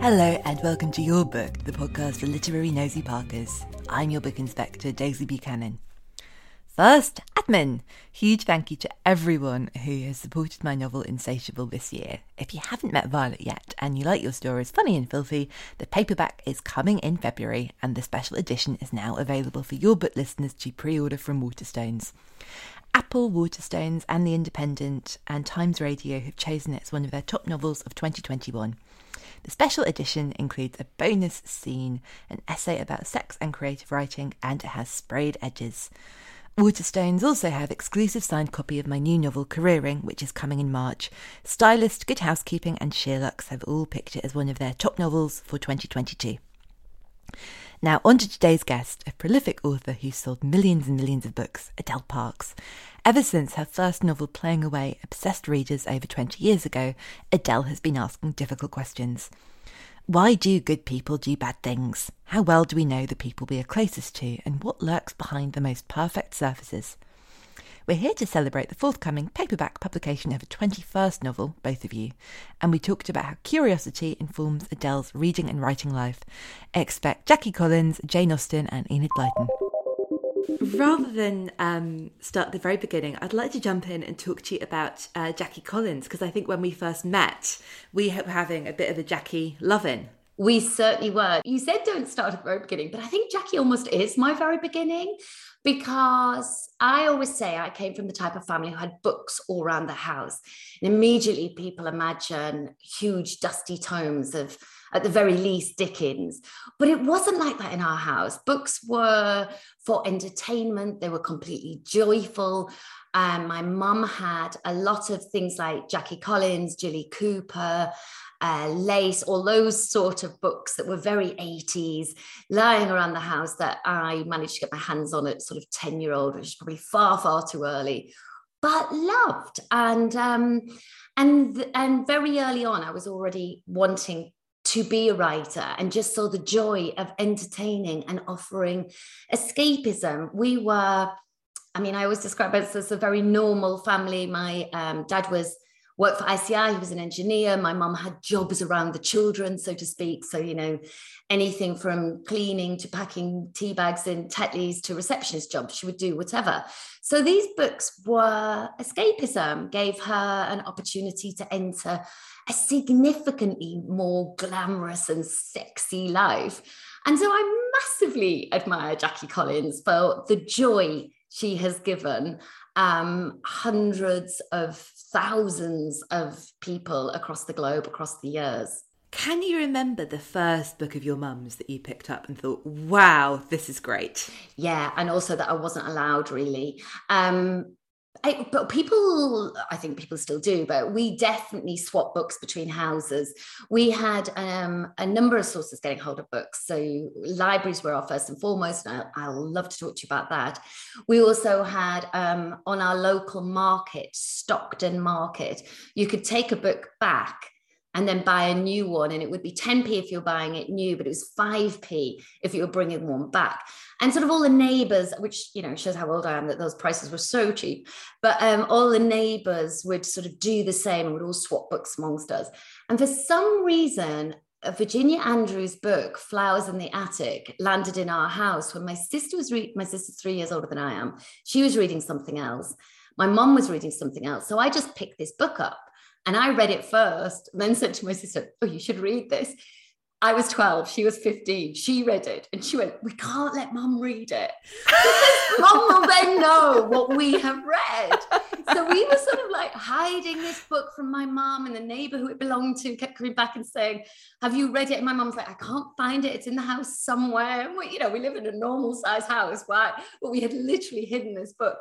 Hello and welcome to You're Booked, the podcast for literary nosy parkers. I'm your book inspector, Daisy Buchanan. First, admin. Huge thank you to everyone who has supported my novel Insatiable this year. If you haven't met Violet yet and you like your stories funny and filthy, the paperback is coming in February and the special edition is now available for You're Booked listeners to pre-order from Waterstones. Apple, Waterstones, and The Independent and Times Radio have chosen it as one of their top novels of 2021. The special edition includes a bonus scene, an essay about sex and creative writing, and it has sprayed edges. Waterstones also have exclusive signed copy of my new novel Careering, which is coming in March. Stylist, Good Housekeeping, and Sheerluxe have all picked it as one of their top novels for 2022. Now, on to today's guest, a prolific author who's sold millions and millions of books, Adele Parks. Ever since her first novel Playing Away obsessed readers over 20 years ago, Adele has been asking difficult questions. Why do good people do bad things? How well do we know the people we are closest to, and what lurks behind the most perfect surfaces? We're here to celebrate the forthcoming paperback publication of a 21st novel, both of you, and we talked about how curiosity informs Adele's reading and writing life. Expect Jackie Collins, Jane Austen, and Enid Blyton. Rather than um, start at the very beginning, I'd like to jump in and talk to you about uh, Jackie Collins because I think when we first met, we were having a bit of a Jackie loving. We certainly were. You said don't start at the very beginning, but I think Jackie almost is my very beginning because I always say I came from the type of family who had books all around the house. And immediately people imagine huge dusty tomes of, at the very least, Dickens. But it wasn't like that in our house. Books were for entertainment, they were completely joyful. Um, my mum had a lot of things like Jackie Collins, Jilly Cooper, uh, lace, all those sort of books that were very 80s lying around the house that I managed to get my hands on at sort of 10 year old, which is probably far, far too early, but loved. And, um, and, and very early on, I was already wanting to be a writer and just saw the joy of entertaining and offering escapism. We were, I mean, I always describe it as a very normal family. My um, dad was worked for ICI. He was an engineer. My mum had jobs around the children, so to speak. So, you know, anything from cleaning to packing tea bags in Tetleys to receptionist jobs, she would do whatever. So these books were escapism, gave her an opportunity to enter a significantly more glamorous and sexy life. And so I massively admire Jackie Collins for the joy she has given um, hundreds of thousands of people across the globe across the years. Can you remember the first book of your mum's that you picked up and thought, wow, this is great? Yeah, and also that I wasn't allowed really. Um, I, but people, I think people still do, but we definitely swap books between houses. We had um, a number of sources getting hold of books. So libraries were our first and foremost, and I, I'll love to talk to you about that. We also had um, on our local market, Stockton Market, you could take a book back and then buy a new one. And it would be 10p if you're buying it new, but it was 5p if you were bringing one back. And sort of all the neighbors, which, you know, shows how old I am that those prices were so cheap. But um, all the neighbors would sort of do the same and would all swap books amongst us. And for some reason, Virginia Andrews' book, Flowers in the Attic, landed in our house when my sister was reading, my sister's three years older than I am. She was reading something else. My mom was reading something else. So I just picked this book up and I read it first, and then said to my sister, Oh, you should read this. I was 12, she was 15. She read it and she went, We can't let mom read it. mom will then know what we have read. So we were sort of like hiding this book from my mom, and the neighbor who it belonged to kept coming back and saying, Have you read it? And my mom's like, I can't find it. It's in the house somewhere. And we, you know, we live in a normal size house, right? But we had literally hidden this book.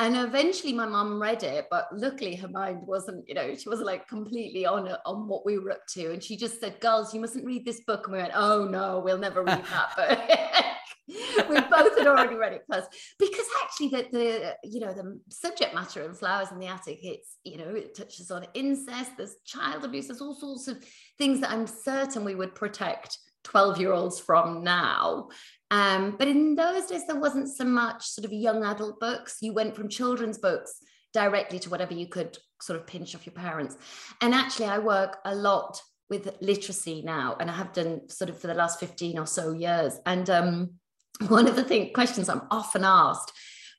And eventually my mum read it, but luckily her mind wasn't, you know, she wasn't like completely on on what we were up to. And she just said, girls, you mustn't read this book. And we went, oh no, we'll never read that book. we both had already read it first. Because actually the, the, you know, the subject matter in Flowers in the Attic, it's, you know, it touches on incest, there's child abuse, there's all sorts of things that I'm certain we would protect 12 year olds from now. Um, but in those days, there wasn't so much sort of young adult books. You went from children's books directly to whatever you could sort of pinch off your parents. And actually, I work a lot with literacy now, and I have done sort of for the last 15 or so years. And um, one of the thing, questions I'm often asked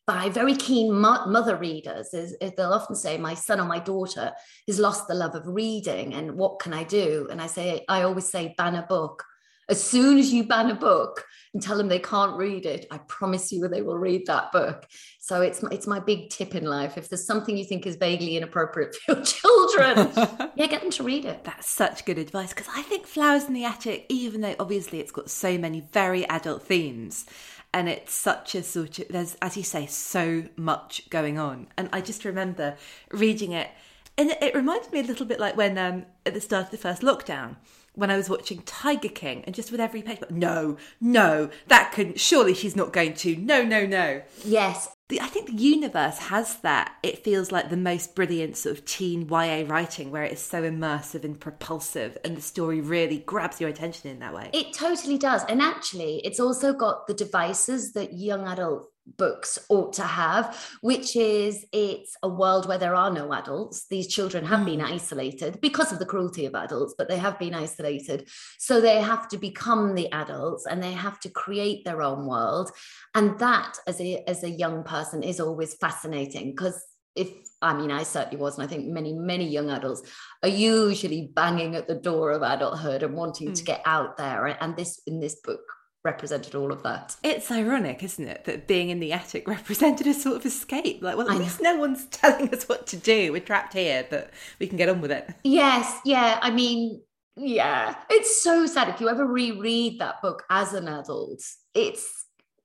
by very keen mo- mother readers is, is, they'll often say, My son or my daughter has lost the love of reading, and what can I do? And I say, I always say, ban a book as soon as you ban a book and tell them they can't read it, I promise you they will read that book. So it's it's my big tip in life. If there's something you think is vaguely inappropriate for your children, yeah, get them to read it. That's such good advice because I think Flowers in the Attic, even though obviously it's got so many very adult themes, and it's such a sort of there's as you say so much going on, and I just remember reading it. And it reminded me a little bit like when um, at the start of the first lockdown, when I was watching Tiger King and just with every page, but no, no, that couldn't, surely she's not going to, no, no, no. Yes. The, I think the universe has that. It feels like the most brilliant sort of teen YA writing where it is so immersive and propulsive and the story really grabs your attention in that way. It totally does. And actually, it's also got the devices that young adult books ought to have, which is it's a world where there are no adults. These children have mm. been hmm. isolated because of the cruelty of adults, but they have been isolated. So they have to become the adults and they have to create their own world. And that, as a, as a young person, is always fascinating because if I mean, I certainly was, and I think many, many young adults are usually banging at the door of adulthood and wanting mm. to get out there. And this in this book represented all of that. It's ironic, isn't it, that being in the attic represented a sort of escape. Like, well, at least no one's telling us what to do. We're trapped here, but we can get on with it. Yes, yeah. I mean, yeah. It's so sad if you ever reread that book as an adult. It's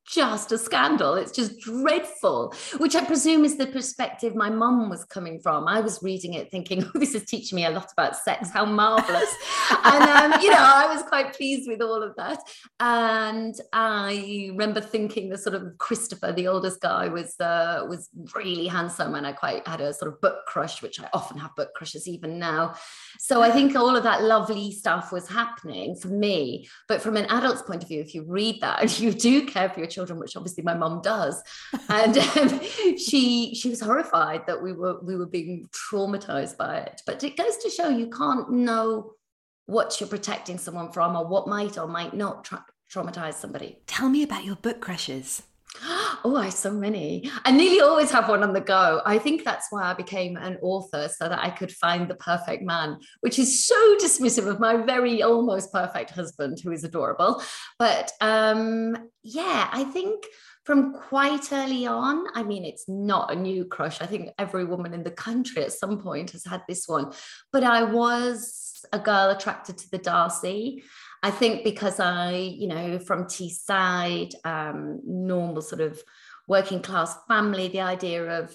just a scandal. It's just dreadful, which I presume is the perspective my mum was coming from. I was reading it thinking, oh, this is teaching me a lot about sex. How marvelous. and, um, you know, I was quite pleased with all of that. And I remember thinking the sort of Christopher, the oldest guy, was, uh, was really handsome. And I quite had a sort of book crush, which I often have book crushes even now. So I think all of that lovely stuff was happening for me. But from an adult's point of view, if you read that and you do care for your children, which obviously my mum does, and um, she she was horrified that we were we were being traumatized by it. But it goes to show you can't know what you're protecting someone from or what might or might not tra- traumatize somebody. Tell me about your book crushes. Oh, I have so many. I nearly always have one on the go. I think that's why I became an author so that I could find the perfect man, which is so dismissive of my very almost perfect husband, who is adorable. But um, yeah, I think from quite early on, I mean, it's not a new crush. I think every woman in the country at some point has had this one. But I was a girl attracted to the Darcy. I think because I, you know, from Teesside, um, normal sort of working class family, the idea of,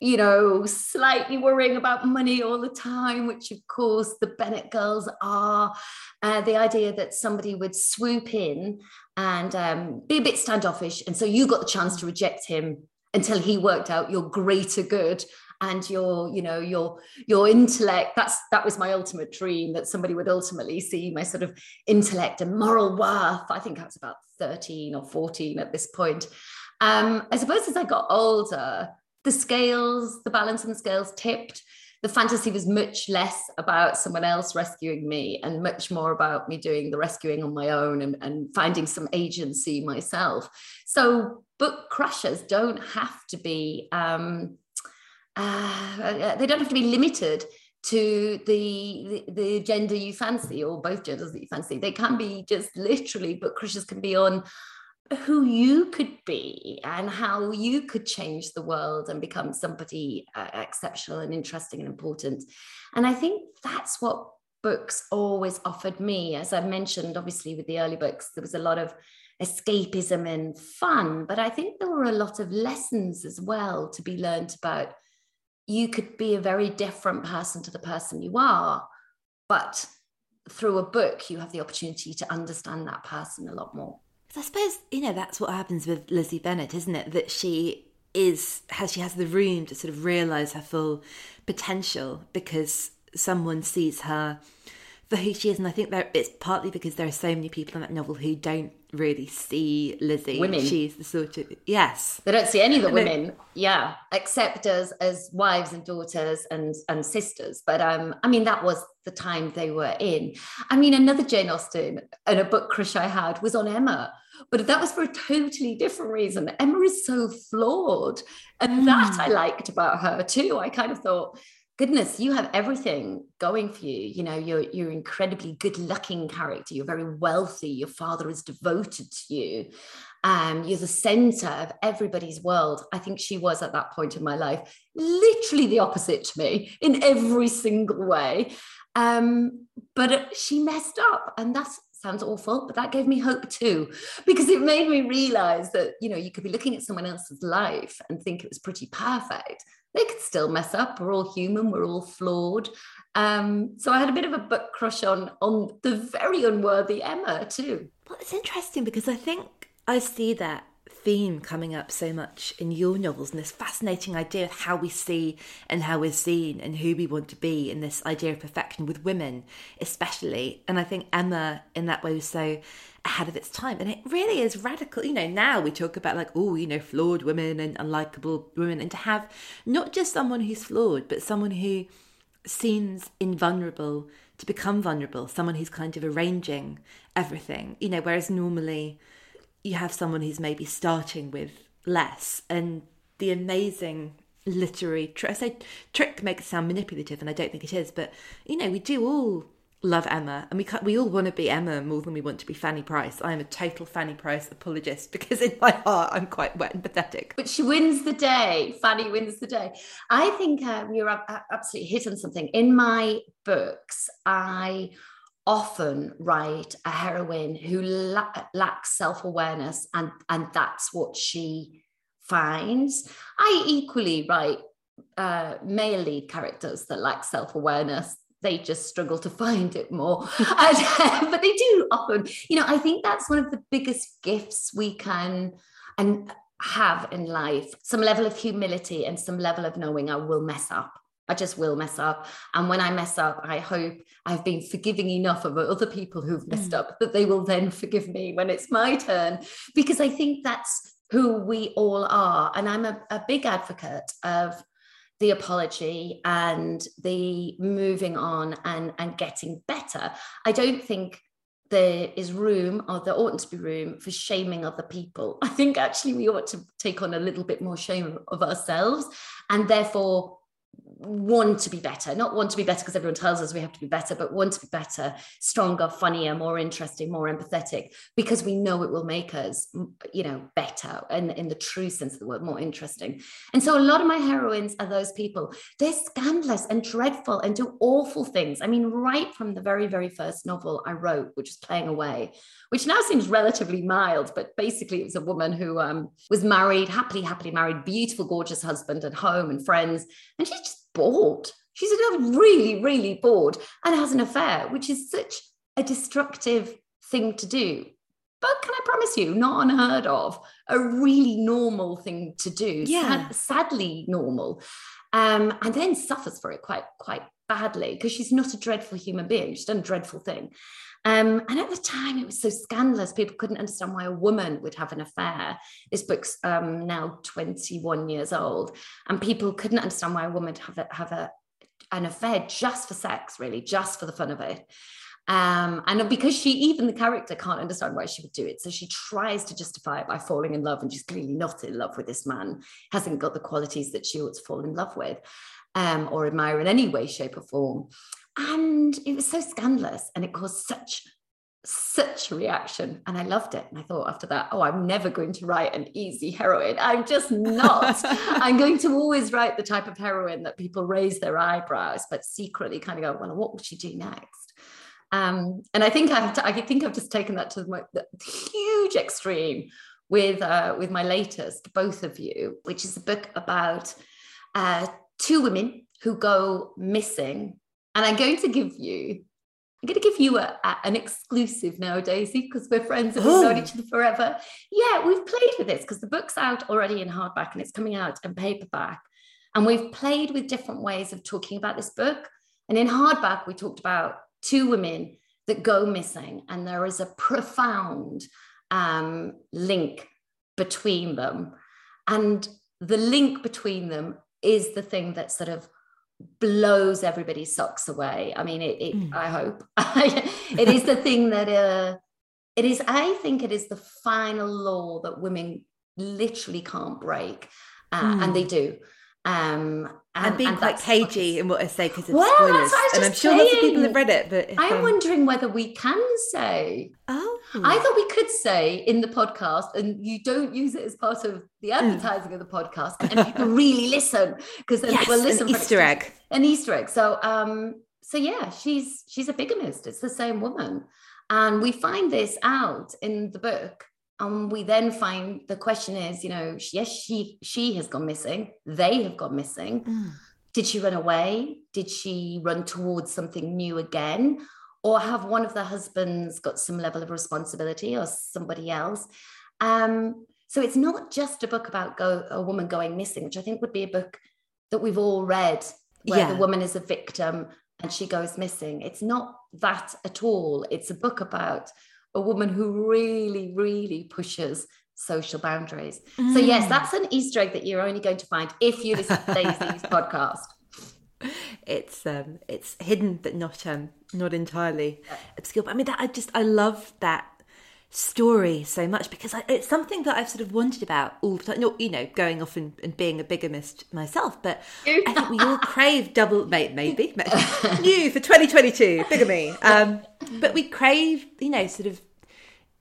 you know, slightly worrying about money all the time, which of course the Bennet girls are, uh, the idea that somebody would swoop in and um, be a bit standoffish. And so you got the chance to reject him until he worked out your greater good and your you know your your intellect that's that was my ultimate dream that somebody would ultimately see my sort of intellect and moral worth. I think i was about 13 or 14 at this point. Um, i suppose as i got older the scales the balance and the scales tipped. The fantasy was much less about someone else rescuing me and much more about me doing the rescuing on my own and, and finding some agency myself. So book crushers don't have to be um, uh, they don't have to be limited to the, the, the gender you fancy or both genders that you fancy. They can be just literally book crushes can be on who you could be and how you could change the world and become somebody uh, exceptional and interesting and important. And I think that's what books always offered me. As I mentioned, obviously, with the early books, there was a lot of escapism and fun, but I think there were a lot of lessons as well to be learned about. You could be a very different person to the person you are, but through a book, you have the opportunity to understand that person a lot more. I suppose you know that's what happens with Lizzie Bennet, isn't it? That she is has she has the room to sort of realize her full potential because someone sees her for who she is, and I think that it's partly because there are so many people in that novel who don't really see Lizzie. Women. She's the sort of yes. They don't see any of the women, yeah, except as as wives and daughters and and sisters. But um, I mean that was the time they were in. I mean, another Jane Austen and a book crush I had was on Emma. But that was for a totally different reason. Emma is so flawed. And mm. that I liked about her too. I kind of thought goodness, you have everything going for you. You know, you're you're incredibly good-looking character. You're very wealthy. Your father is devoted to you. Um, you're the center of everybody's world. I think she was at that point in my life, literally the opposite to me in every single way. Um, but she messed up, and that sounds awful, but that gave me hope too, because it made me realize that, you know, you could be looking at someone else's life and think it was pretty perfect they could still mess up. We're all human. We're all flawed. Um, so I had a bit of a book crush on on the very unworthy Emma too. Well, it's interesting because I think I see that theme coming up so much in your novels and this fascinating idea of how we see and how we're seen and who we want to be and this idea of perfection with women especially and i think emma in that way was so ahead of its time. And it really is radical. You know, now we talk about like, oh, you know, flawed women and unlikable women. And to have not just someone who's flawed, but someone who seems invulnerable to become vulnerable, someone who's kind of arranging everything, you know, whereas normally you have someone who's maybe starting with less. And the amazing literary trick, I say trick makes it sound manipulative, and I don't think it is, but you know, we do all love Emma, and we we all want to be Emma more than we want to be Fanny Price. I am a total Fanny Price apologist because in my heart I'm quite wet and pathetic. But she wins the day. Fanny wins the day. I think you're absolutely hitting something. In my books, I often write a heroine who la- lacks self-awareness and and that's what she finds i equally write uh, male lead characters that lack self-awareness they just struggle to find it more. and, but they do often, you know, I think that's one of the biggest gifts we can and have in life some level of humility and some level of knowing I will mess up. I just will mess up. And when I mess up, I hope I've been forgiving enough of other people who've messed mm. up that they will then forgive me when it's my turn. Because I think that's who we all are. And I'm a, a big advocate of the apology and the moving on and and getting better. I don't think there is room or there oughtn't to be room for shaming other people. I think actually we ought to take on a little bit more shame of ourselves and therefore want to be better, not want to be better because everyone tells us we have to be better, but want to be better, stronger, funnier, more interesting, more empathetic, because we know it will make us, you know, better and in the true sense of the word, more interesting. And so a lot of my heroines are those people. They're scandalous and dreadful and do awful things. I mean, right from the very, very first novel I wrote, which is Playing Away, which now seems relatively mild, but basically it was a woman who um, was married, happily, happily married, beautiful, gorgeous husband and home and friends. And she's just bored. She's really, really bored and has an affair, which is such a destructive thing to do. But can I promise you, not unheard of, a really normal thing to do. Yeah. Sad, sadly normal. um, and then suffers for it quite quite badly because she's not a dreadful human being. She's done a dreadful thing. Um, and at the time, it was so scandalous. People couldn't understand why a woman would have an affair. This book's um, now 21 years old, and people couldn't understand why a woman would have, a, have a, an affair just for sex, really, just for the fun of it. Um, and because she, even the character, can't understand why she would do it. So she tries to justify it by falling in love, and she's clearly not in love with this man, hasn't got the qualities that she ought to fall in love with um, or admire in any way, shape, or form. And it was so scandalous and it caused such such a reaction and I loved it. And I thought after that, oh, I'm never going to write an easy heroine. I'm just not. I'm going to always write the type of heroine that people raise their eyebrows, but secretly kind of go, well, what will she do next? Um, and I think I've, I think I've just taken that to the, the huge extreme with uh, with my latest, both of you, which is a book about uh, two women who go missing. And I'm going to give you, I'm going to give you a, a, an exclusive now, Daisy, because we're friends and we've known each other forever. Yeah, we've played with this because the book's out already in hardback and it's coming out in paperback. And we've played with different ways of talking about this book. And in hardback, we talked about two women that go missing, and there is a profound um, link between them. And the link between them is the thing that sort of blows everybody's socks away. I mean, it, it mm. I hope it is the thing that uh, it is. I think it is the final law that women literally can't break, uh, mm. and they hmm. do. Um, and, and being and quite cagey in what I say because of well, spoilers. And I'm sure saying. lots of people have read it, but I'm um... wondering whether we can say. Oh, I thought we could say in the podcast, and you don't use it as part of the hmm. advertising mm. of the podcast, and people really listen because then yes, will listen. An Easter egg. An Easter egg. So, um, so yeah, she's she's a bigamist. It's the same woman, and we find this out in the book and we then find the question is you know yes she she has gone missing. They have gone missing. Mm. did she run away? Did she run towards something new again? Or have one of the husbands got some level of responsibility or somebody else? Um, so it's not just a book about go, a woman going missing which i think would be a book that we've all read where yeah. the woman is a victim and she goes missing. It's not that at all. It's a book about a woman who really, really pushes social boundaries. Mm. So yes, that's an Easter egg that you're only going to find if you listen to Daisy's podcast. It's um it's hidden but not um not entirely obscure. But I mean that I just I love that story so much because I, it's something that I've sort of wondered about all the time. Not you know going off and, and being a bigamist myself, but I think we all crave double mate maybe new for 2022 bigamy. Um, but we crave you know sort of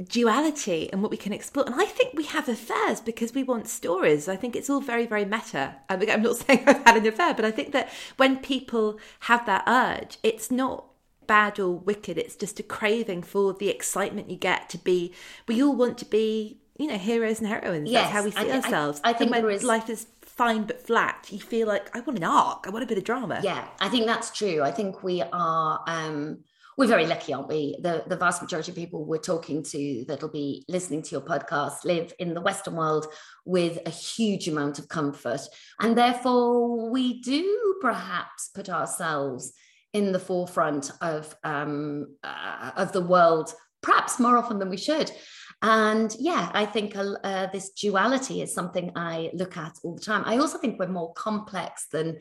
duality and what we can explore. And I think we have affairs because we want stories. I think it's all very, very meta. I'm not saying I've had an affair, but I think that when people have that urge, it's not bad or wicked. It's just a craving for the excitement you get to be. We all want to be, you know, heroes and heroines. Yes, That's how we see I, ourselves. I, I think when is... life is fine but flat, you feel like I want an arc. I want a bit of drama. Yeah, I think that's true. I think we are. um we're very lucky, aren't we? The, the vast majority of people we're talking to that'll be listening to your podcast live in the Western world with a huge amount of comfort. And therefore, we do perhaps put ourselves in the forefront of, um, uh, of the world, perhaps more often than we should. And yeah, I think uh, uh, this duality is something I look at all the time. I also think we're more complex than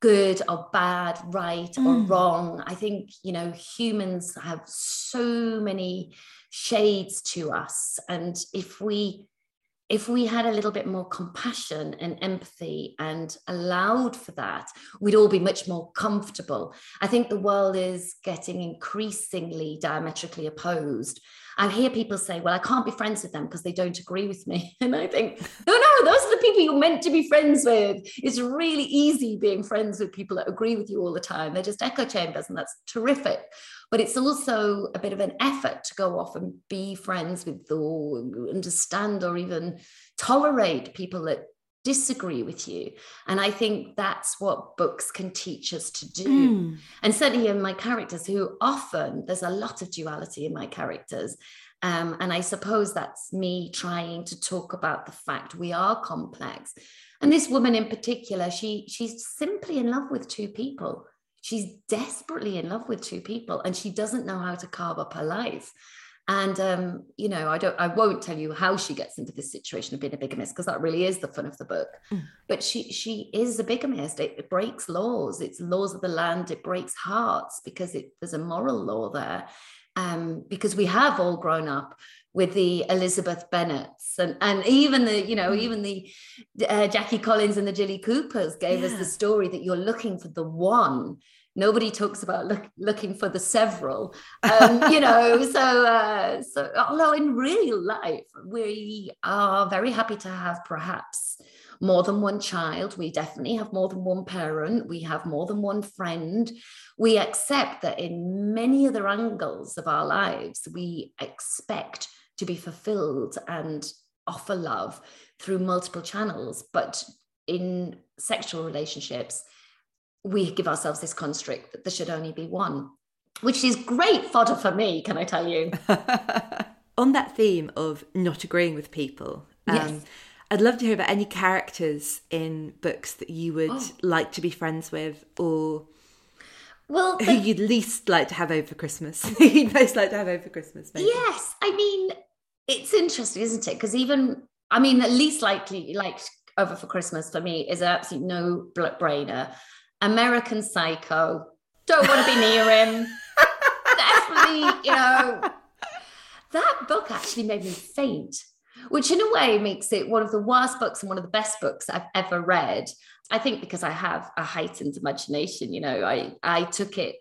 good or bad, right mm. or wrong. I think, you know, humans have so many shades to us. And if we if we had a little bit more compassion and empathy and allowed for that, we'd all be much more comfortable. I think the world is getting increasingly diametrically opposed. I hear people say, Well, I can't be friends with them because they don't agree with me. And I think, No, no, those are the people you're meant to be friends with. It's really easy being friends with people that agree with you all the time. They're just echo chambers, and that's terrific but it's also a bit of an effort to go off and be friends with or understand or even tolerate people that disagree with you. And I think that's what books can teach us to do. Mm. And certainly in my characters, who often there's a lot of duality in my characters. Um, and I suppose that's me trying to talk about the fact we are complex And this woman in particular, she she's simply in love with two people. She's desperately in love with two people, and she doesn't know how to carve up her life. And um, you know, I don't, I won't tell you how she gets into this situation of being a bigamist because that really is the fun of the book. Mm. But she, she is a bigamist. It, it, breaks laws. It's laws of the land. It breaks hearts because it, there's a moral law there. Um, because we have all grown up with the Elizabeth Bennets and and even the you know mm. even the uh, Jackie Collins and the Jilly Coopers gave yeah. us the story that you're looking for the one nobody talks about look, looking for the several. Um, you know so uh, so although in real life we are very happy to have perhaps more than one child. We definitely have more than one parent. We have more than one friend. We accept that in many other angles of our lives we expect to be fulfilled and offer love through multiple channels. But in sexual relationships we give ourselves this construct that there should only be one, which is great fodder for me, can I tell you? On that theme of not agreeing with people, um, yes. I'd love to hear about any characters in books that you would oh. like to be friends with or well who you'd least like to have over Christmas. you'd most like to have over Christmas, maybe. Yes. I mean, it's interesting, isn't it? Because even I mean, the least likely like over for Christmas for me is absolutely no brainer. American Psycho. Don't want to be near him. Definitely, you know. That book actually made me faint, which in a way makes it one of the worst books and one of the best books I've ever read. I think because I have a heightened imagination, you know, I, I took it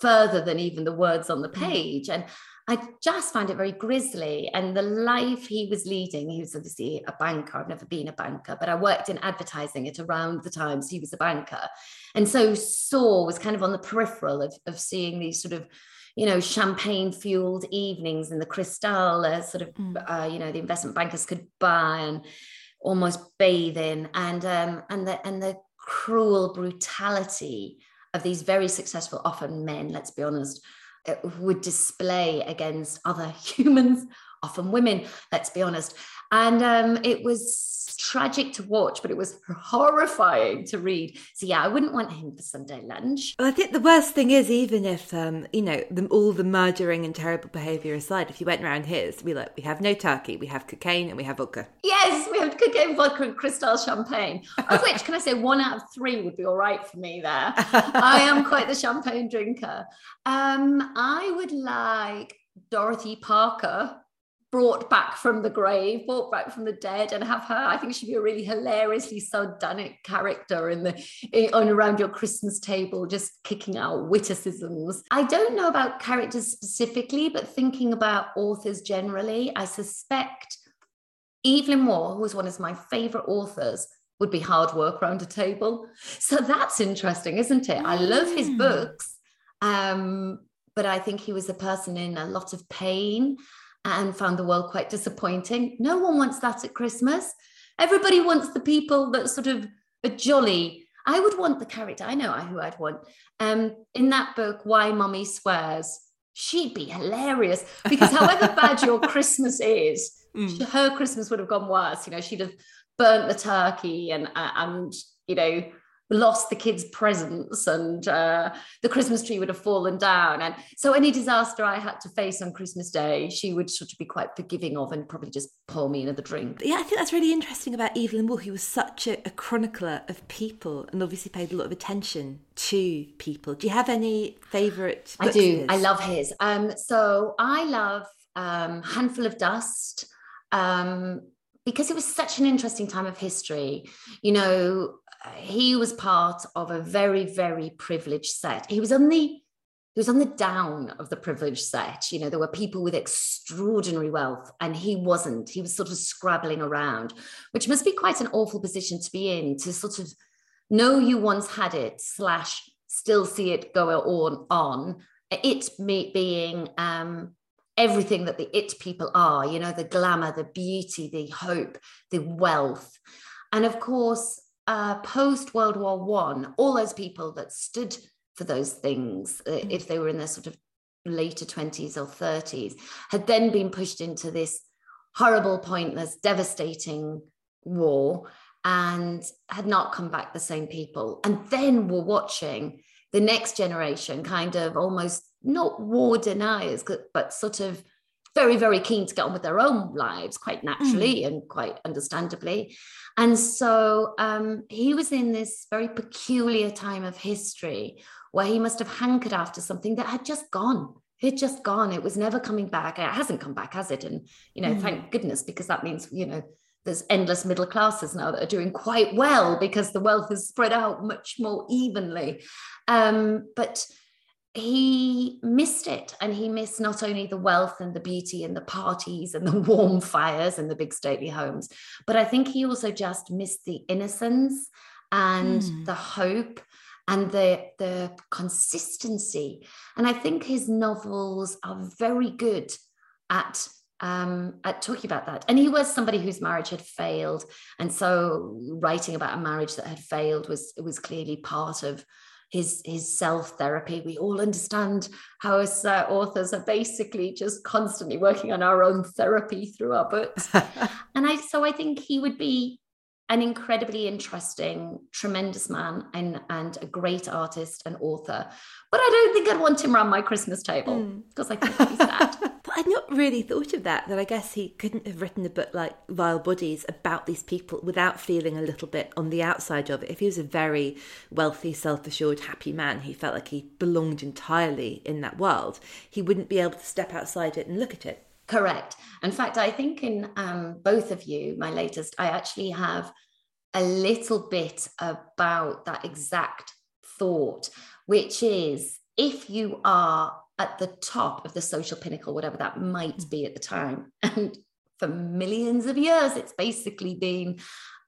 further than even the words on the mm. page. And I just find it very grisly. And the life he was leading, he was obviously a banker. I've never been a banker, but I worked in advertising at around the times he was a banker. And so saw was kind of on the peripheral of, of seeing these sort of, you know, champagne fueled evenings in the Cristal, uh, sort of, mm. uh, you know, the investment bankers could buy and almost bathe in. And, um, and, the, and the cruel brutality of these very successful, often men, let's be honest, Uh, would display against other humans, often women, let's be honest. And um, it was tragic to watch, but it was horrifying to read. So yeah, I wouldn't want him for Sunday lunch. Well, I think the worst thing is even if um, you know the, all the murdering and terrible behaviour aside, if you went around his, we like we have no turkey, we have cocaine, and we have vodka. Yes, we have cocaine, vodka, and Cristal champagne. Of which, can I say, one out of three would be all right for me there. I am quite the champagne drinker. Um, I would like Dorothy Parker brought back from the grave, brought back from the dead, and have her. I think she'd be a really hilariously sardonic character in the in, on around your Christmas table, just kicking out witticisms. I don't know about characters specifically, but thinking about authors generally, I suspect Evelyn Waugh, who was one of my favorite authors, would be hard work around a table. So that's interesting, isn't it? I love his mm. books. Um, but I think he was a person in a lot of pain and found the world quite disappointing. No one wants that at Christmas. Everybody wants the people that sort of are jolly. I would want the character, I know who I'd want. Um, in that book, Why Mummy Swears, she'd be hilarious because however bad your Christmas is, mm. her Christmas would have gone worse. You know, she'd have burnt the turkey and, uh, and you know, lost the kids' presents and uh, the Christmas tree would have fallen down. And so any disaster I had to face on Christmas Day, she would sort of be quite forgiving of and probably just pour me another drink. Yeah, I think that's really interesting about Evelyn Waugh. He was such a, a chronicler of people and obviously paid a lot of attention to people. Do you have any favourite? I do. I love his. Um, so I love um, Handful of Dust. Um, because it was such an interesting time of history. You know, he was part of a very, very privileged set. He was on the he was on the down of the privileged set. You know, there were people with extraordinary wealth, and he wasn't. He was sort of scrabbling around, which must be quite an awful position to be in to sort of know you once had it, slash, still see it go on. on. It being um, everything that the it people are, you know, the glamour, the beauty, the hope, the wealth. And of course, uh, post World War One, all those people that stood for those things, uh, mm. if they were in their sort of later 20s or 30s, had then been pushed into this horrible, pointless, devastating war. and had not come back the same people. And then we're watching the next generation kind of almost not war deniers, but sort of very, very keen to get on with their own lives quite naturally mm. and quite understandably. And so um, he was in this very peculiar time of history where he must have hankered after something that had just gone. It had just gone. It was never coming back. It hasn't come back, has it? And, you know, mm. thank goodness, because that means, you know, there's endless middle classes now that are doing quite well because the wealth is spread out much more evenly. Um, but he missed it and he missed not only the wealth and the beauty and the parties and the warm fires and the big stately homes but i think he also just missed the innocence and mm. the hope and the the consistency and i think his novels are very good at um, at talking about that. And he was somebody whose marriage had failed, and so writing about a marriage that had failed was was clearly part of his his self therapy. We all understand how as uh, authors are basically just constantly working on our own therapy through our books. and I so I think he would be an incredibly interesting, tremendous man and, and a great artist and author. But I don't think I'd want him around my Christmas table mm. because I think he's sad. but I'd not really thought of that, that I guess he couldn't have written a book like Vile Bodies about these people without feeling a little bit on the outside of it. If he was a very wealthy, self assured, happy man who felt like he belonged entirely in that world, he wouldn't be able to step outside it and look at it. Correct. In fact, I think in um, both of you, my latest, I actually have a little bit about that exact thought, which is if you are at the top of the social pinnacle, whatever that might be at the time, and for millions of years, it's basically been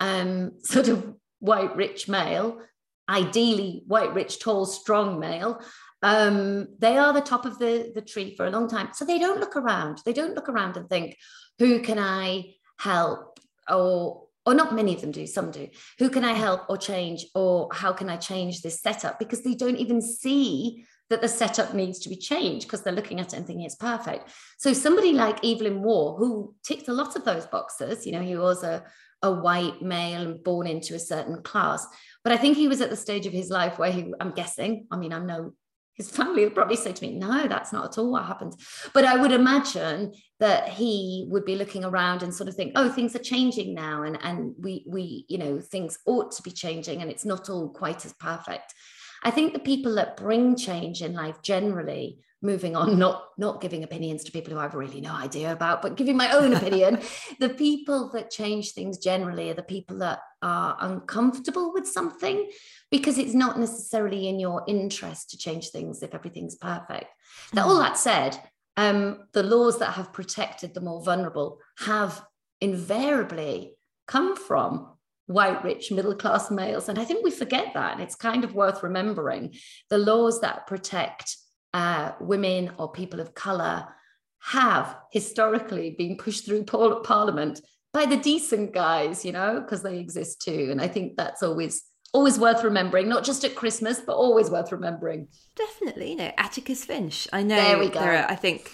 um, sort of white, rich male, ideally white, rich, tall, strong male, um, they are the top of the, the tree for a long time. So they don't look around. They don't look around and think, who can I help? Or or not many of them do, some do. Who can I help or change? Or how can I change this setup? Because they don't even see that the setup needs to be changed because they're looking at it and thinking it's perfect. So somebody like Evelyn Waugh, who ticked a lot of those boxes, you know, he was a, a white male and born into a certain class. But I think he was at the stage of his life where he, I'm guessing, I mean, I'm no his family would probably say to me, No, that's not at all what happens. But I would imagine that he would be looking around and sort of think, Oh, things are changing now. And, and we, we, you know, things ought to be changing and it's not all quite as perfect. I think the people that bring change in life generally moving on not not giving opinions to people who i've really no idea about but giving my own opinion the people that change things generally are the people that are uncomfortable with something because it's not necessarily in your interest to change things if everything's perfect now all mm. that said um, the laws that have protected the more vulnerable have invariably come from white, rich, middle class males. And I think we forget that. And it's kind of worth remembering the laws that protect uh, women or people of color have historically been pushed through par- parliament by the decent guys, you know, because they exist too. And I think that's always always worth remembering, not just at Christmas, but always worth remembering. Definitely, you know, Atticus Finch. I know there we go. There are, I think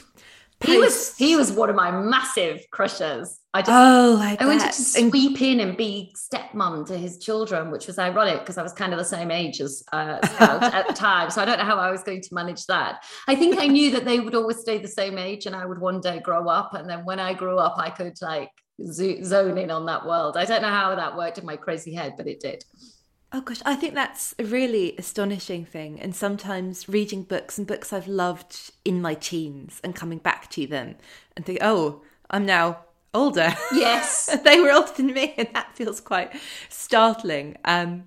he was he was one of my massive crushes. I just oh, I, I wanted to sweep in and be stepmom to his children, which was ironic because I was kind of the same age as uh, at the time. So I don't know how I was going to manage that. I think I knew that they would always stay the same age, and I would one day grow up, and then when I grew up, I could like zone in on that world. I don't know how that worked in my crazy head, but it did. Oh gosh, I think that's a really astonishing thing. And sometimes reading books and books I've loved in my teens and coming back to them and think, oh, I'm now older. Yes. they were older than me, and that feels quite startling. Um,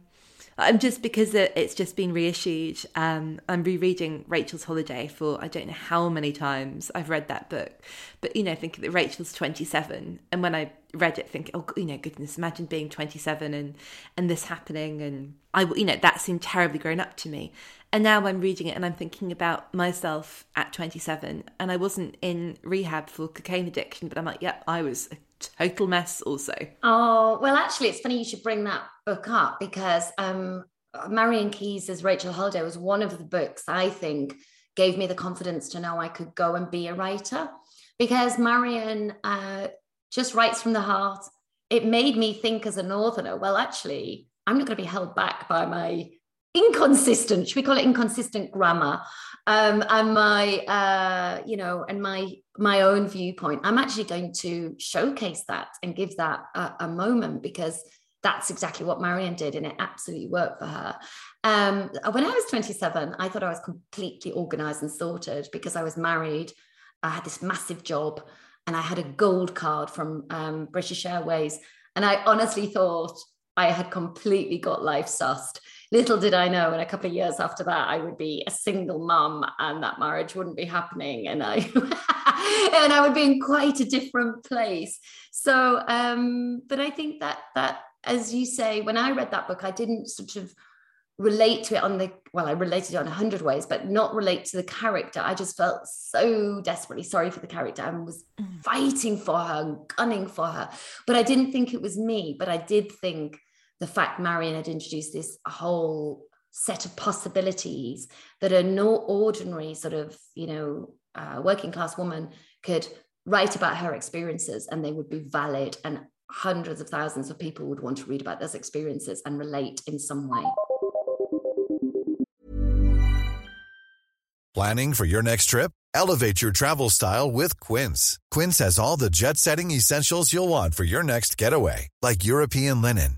I'm just because it's just been reissued. Um, I'm rereading Rachel's Holiday for I don't know how many times I've read that book, but you know, thinking that Rachel's 27, and when I read it, think, oh, you know, goodness, imagine being 27 and and this happening, and I, you know, that seemed terribly grown up to me. And now I'm reading it and I'm thinking about myself at 27, and I wasn't in rehab for cocaine addiction, but I'm like, yep, yeah, I was total mess also. Oh, well, actually, it's funny you should bring that book up because um, Marian Keyes' Rachel Holiday was one of the books I think gave me the confidence to know I could go and be a writer because marian uh, just writes from the heart. it made me think as a northerner, well, actually, I'm not going to be held back by my inconsistent, should we call it inconsistent grammar? Um, and my, uh, you know, and my my own viewpoint. I'm actually going to showcase that and give that a, a moment because that's exactly what Marian did, and it absolutely worked for her. Um, when I was 27, I thought I was completely organized and sorted because I was married. I had this massive job and I had a gold card from um, British Airways. And I honestly thought I had completely got life sussed. Little did I know, in a couple of years after that, I would be a single mum and that marriage wouldn't be happening. And I and I would be in quite a different place. So um, but I think that that as you say, when I read that book, I didn't sort of relate to it on the well i related it on a hundred ways but not relate to the character i just felt so desperately sorry for the character and was mm. fighting for her and gunning for her but i didn't think it was me but i did think the fact marian had introduced this whole set of possibilities that a no ordinary sort of you know uh, working class woman could write about her experiences and they would be valid and hundreds of thousands of people would want to read about those experiences and relate in some way Planning for your next trip? Elevate your travel style with Quince. Quince has all the jet setting essentials you'll want for your next getaway, like European linen,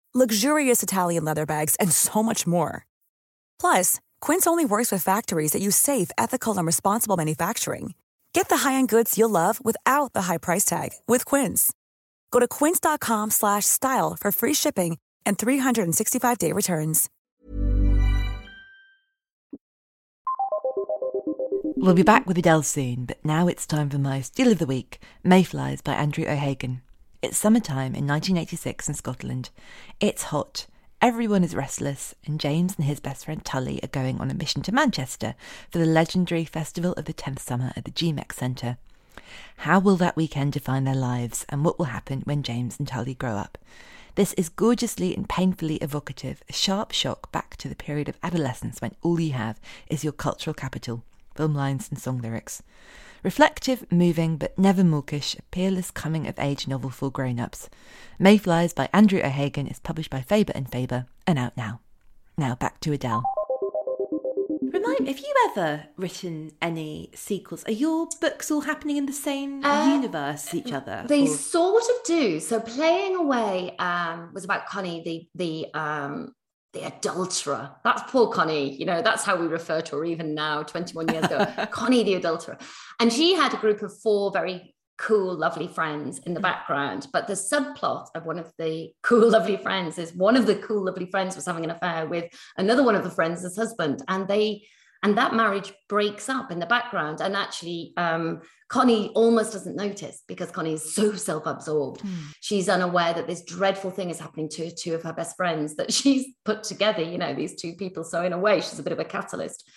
luxurious Italian leather bags, and so much more. Plus, Quince only works with factories that use safe, ethical, and responsible manufacturing. Get the high-end goods you'll love without the high price tag with Quince. Go to quince.com/style for free shipping and 365-day returns. We'll be back with Adele soon, but now it's time for my Steal of the Week Mayflies by Andrew O'Hagan. It's summertime in 1986 in Scotland. It's hot, everyone is restless, and James and his best friend Tully are going on a mission to Manchester for the legendary Festival of the 10th Summer at the GMEX Centre. How will that weekend define their lives, and what will happen when James and Tully grow up? This is gorgeously and painfully evocative, a sharp shock back to the period of adolescence when all you have is your cultural capital film lines and song lyrics. Reflective, moving, but never mawkish, a peerless coming of age novel for grown ups. Mayflies by Andrew O'Hagan is published by Faber and Faber and out now. Now back to Adele. Remind me, have you ever written any sequels? Are your books all happening in the same uh, universe as each other? They or? sort of do. So playing away um, was about Connie, the the um, the adulterer. That's poor Connie. You know, that's how we refer to her even now, 21 years ago. Connie, the adulterer. And she had a group of four very cool, lovely friends in the mm. background. But the subplot of one of the cool, lovely friends is one of the cool, lovely friends was having an affair with another one of the friends' husband. And they and that marriage breaks up in the background. And actually um, connie almost doesn't notice because connie is so self-absorbed. Mm. she's unaware that this dreadful thing is happening to two of her best friends that she's put together. You know these two people. So in a way she's a bit of a catalyst.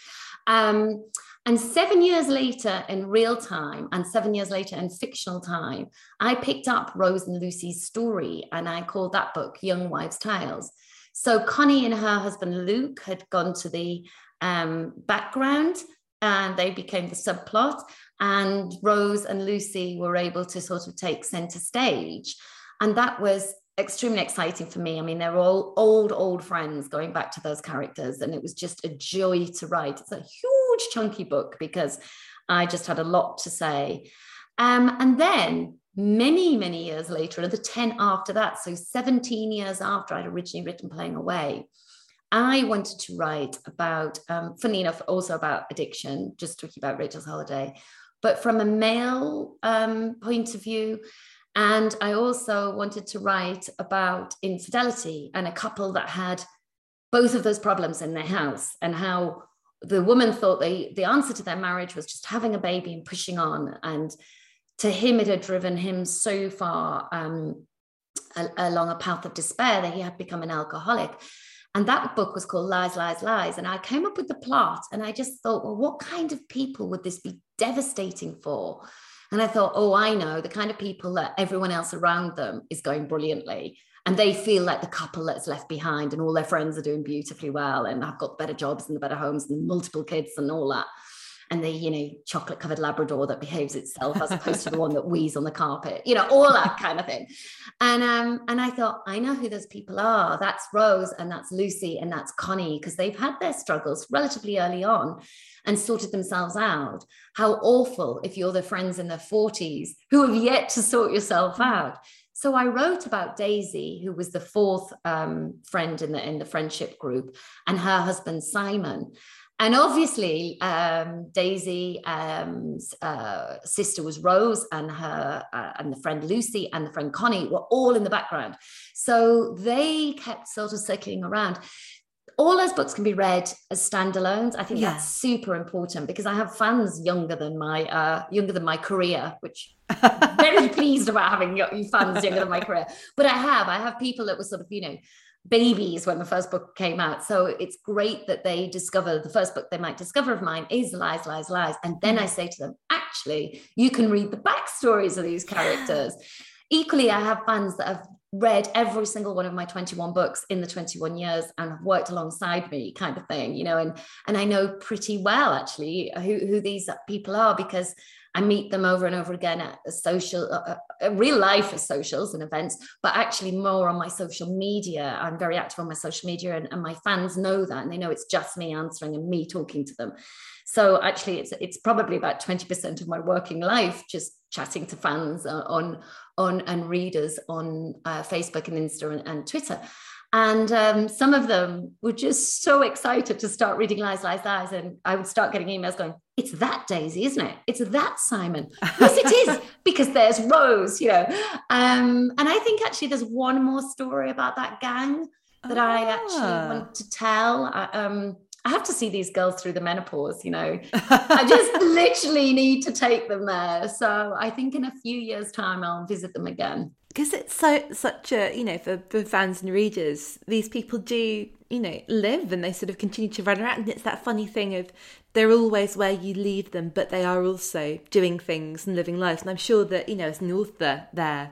Um, and seven years later in real time and seven years later in fictional time i picked up rose and lucy's story and i called that book young wives tales. So Connie and her husband Luke had gone to the um, background and they became the subplot. And Rose and Lucy were able to sort of take center stage. And that was extremely exciting for me. I mean, they're all old, old friends going back to those characters. And it was just a joy to write. It's a huge, chunky book because I just had a lot to say. Um, and then many, many years later, another 10 after that, so 17 years after I'd originally written Playing Away, I wanted to write about, um, funny enough, also about addiction, just talking about Rachel's Holiday, but from a male um, point of view. And I also wanted to write about infidelity and a couple that had both of those problems in their house and how the woman thought they, the answer to their marriage was just having a baby and pushing on. And to him, it had driven him so far um, along a path of despair that he had become an alcoholic. And that book was called Lies, Lies, Lies. And I came up with the plot and I just thought, well, what kind of people would this be devastating for? And I thought, oh, I know the kind of people that everyone else around them is going brilliantly. And they feel like the couple that's left behind and all their friends are doing beautifully well and have got better jobs and better homes and multiple kids and all that and the you know chocolate covered labrador that behaves itself as opposed to the one that wheezes on the carpet you know all that kind of thing. And um and i thought i know who those people are. That's rose and that's lucy and that's connie because they've had their struggles relatively early on and sorted themselves out. How awful if you're the friends in their 40s who have yet to sort yourself out. So I wrote about Daisy, who was the fourth um, friend in the in the friendship group, and her husband Simon. And obviously, um, Daisy's um, uh, sister was Rose, and her uh, and the friend Lucy and the friend Connie were all in the background. So they kept sort of circling around. All those books can be read as standalones. I think yeah. that's super important because I have fans younger than my uh, younger than my career, which very pleased about having fans younger than my career. But I have I have people that were sort of you know babies when the first book came out. So it's great that they discover the first book they might discover of mine is Lies, Lies, Lies. And then I mm. say to them, actually, you can read the backstories of these characters. Equally, I have fans that have read every single one of my 21 books in the 21 years and have worked alongside me kind of thing you know and and i know pretty well actually who, who these people are because I meet them over and over again at social, uh, uh, real life socials and events, but actually more on my social media. I'm very active on my social media, and, and my fans know that, and they know it's just me answering and me talking to them. So actually, it's it's probably about twenty percent of my working life just chatting to fans uh, on on and readers on uh, Facebook and Insta and, and Twitter. And um, some of them were just so excited to start reading Lies, Lies, Lies. And I would start getting emails going, It's that Daisy, isn't it? It's that Simon. yes, it is, because there's Rose, you know. Um, and I think actually there's one more story about that gang that ah. I actually ah. want to tell. I, um, I have to see these girls through the menopause, you know. I just literally need to take them there. So I think in a few years' time, I'll visit them again because it's so such a you know for, for fans and readers these people do you know live and they sort of continue to run around and it's that funny thing of they're always where you leave them but they are also doing things and living lives and i'm sure that you know as an author they're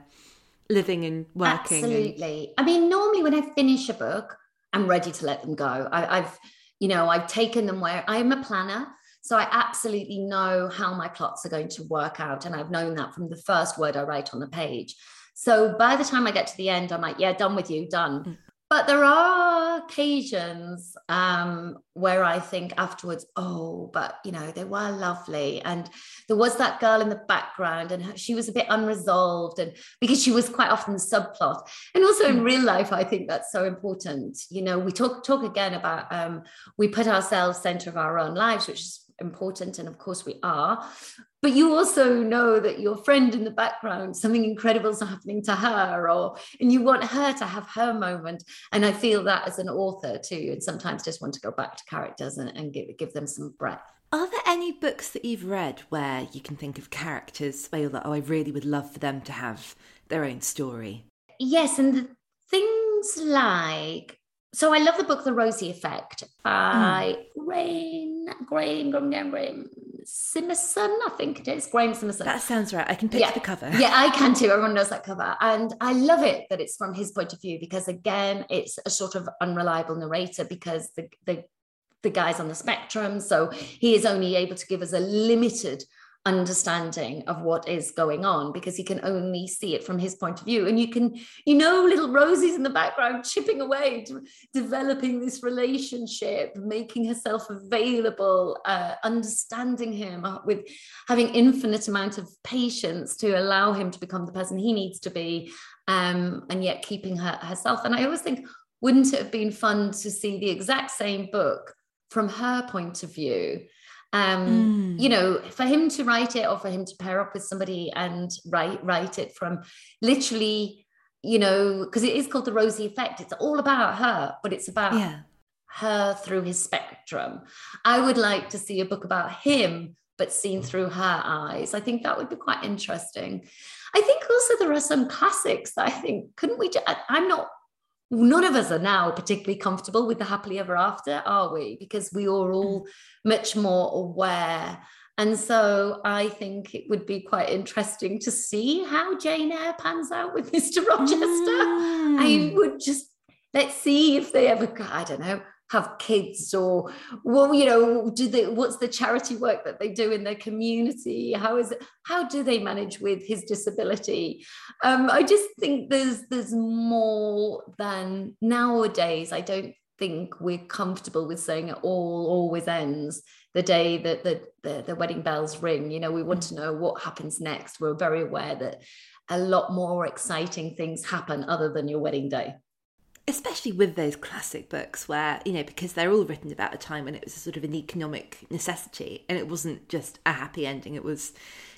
living and working absolutely and... i mean normally when i finish a book i'm ready to let them go I, i've you know i've taken them where i'm a planner so I absolutely know how my plots are going to work out. And I've known that from the first word I write on the page. So by the time I get to the end, I'm like, yeah, done with you, done. Mm. But there are occasions um, where I think afterwards, oh, but you know, they were lovely. And there was that girl in the background, and she was a bit unresolved, and because she was quite often the subplot. And also in mm. real life, I think that's so important. You know, we talk talk again about um, we put ourselves center of our own lives, which is important and of course we are. But you also know that your friend in the background something incredible is happening to her or and you want her to have her moment. And i feel that as an author too and sometimes just want to go back to characters and, and give, give them some breath. Are there any books that you've read where you can think of characters where you're like oh i really would love for them to have their own story yes and the things like so I love the book The Rosie Effect by mm. Rain, Graham, Graham, Graham, Graham Simmerson, I think it is. Graham Simmerson. That sounds right. I can picture yeah. the cover. Yeah, I can too. Everyone knows that cover. And I love it that it's from his point of view because again, it's a sort of unreliable narrator because the the the guy's on the spectrum. So he is only able to give us a limited understanding of what is going on because he can only see it from his point of view. And you can you know little rosie's in the background chipping away developing this relationship making herself available uh, understanding him uh, with having infinite amount of patience to allow him to become the person he needs to be um, and yet keeping her herself. And i always think wouldn't it have been fun to see the exact same book from her point of view Um, mm. you know, for him to write it or for him to pair up with somebody and write write it from literally, you know, because it is called the rosie effect. It's all about her, but it's about yeah. her through his spectrum. I would like to see a book about him, but seen through her eyes. I think that would be quite interesting. I think also there are some classics that I think couldn't we? I'm not none of us are now particularly comfortable with the happily ever after, are we? Because we are all much more aware. And so I think it would be quite interesting to see how Jane Eyre pans out with Mr. Rochester. Mm. I would just let's see if they ever, I don't know, have kids or well you know do they what's the charity work that they do in their community? How is it how do they manage with his disability? Um, i just think there's there's more than nowadays. I don't think we're comfortable with saying it all always ends the day that the, the, the wedding bells ring. You know we want to know what happens next. We're very aware that a lot more exciting things happen other than your wedding day especially with those classic books where you know because they're all written about a time when it was a sort of an economic necessity and it wasn't just a happy ending it was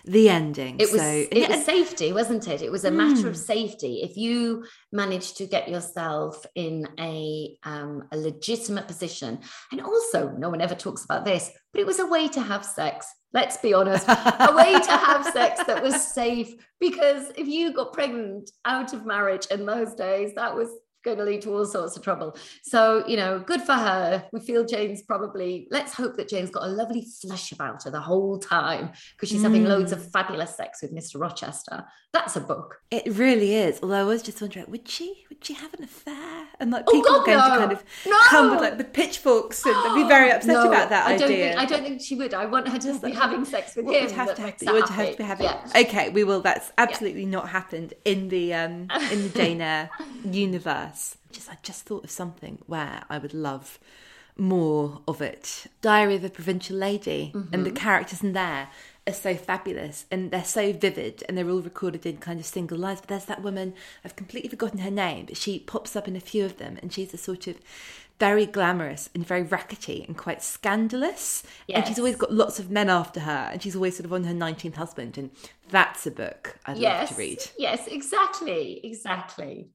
the ending it was so, it yeah. was safety wasn't it it was a mm. matter of safety if you managed to get yourself in a um, a legitimate position and also no one ever talks about this but it was a way to have sex let's be honest, a way to have sex that was safe. Because if you got pregnant out of marriage in those days, that was going to lead to all sorts of trouble. So, you know, good for her. We feel Jane's probably, let's hope that Jane's got a lovely flush about her the whole time because she's mm. having loads of mm. fabulous sex with Mr. Rochester. That's a book. It really is. Although I was just wondering, would she would she have an affair? And like oh, people oh God, are going no. to kind of no. come with like the pitchforks and they'd be very upset no, about that I idea. Don't think, I don't think she would. I want her to be having sex with him. Would have to happen? Would have to be having. Yeah. Okay, we will. That's absolutely yeah. not happened in the um in the Eyre universe. Just I just thought of something where I would love more of it. Diary of a Provincial Lady mm-hmm. and the mm-hmm. characters in there are so fabulous and they're so vivid and they're all recorded in kind of single lines. But there's that woman, I've completely forgotten her name, but she pops up in a few of them and she's a sort of very glamorous and very rackety and quite scandalous. Yes. And she's always got lots of men after her and she's always sort of on her 19th husband. And that's a book I'd yes. love to read. Yes, exactly. Exactly.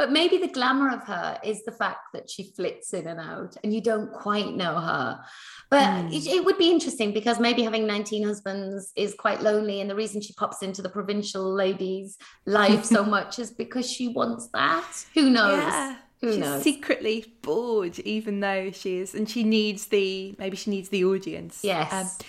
But maybe the glamour of her is the fact that she flits in and out and you don't quite know her. But mm. it, it, would be interesting because maybe having 19 husbands is quite lonely. And the reason she pops into the provincial lady's life so much is because she wants that. Who knows? Yeah. Who She's knows? secretly bored, even though she is, and she needs the maybe she needs the audience. Yes. Um,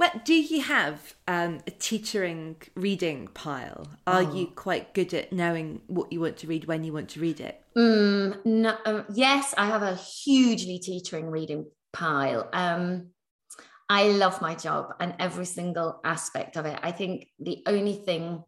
but do you have um, a teetering reading pile? Are oh. you quite good at knowing what you want to read when you want to read it? Mm, no, um, yes, I have a hugely teetering reading pile. Um, I love my job and every single aspect of it. I think the only thing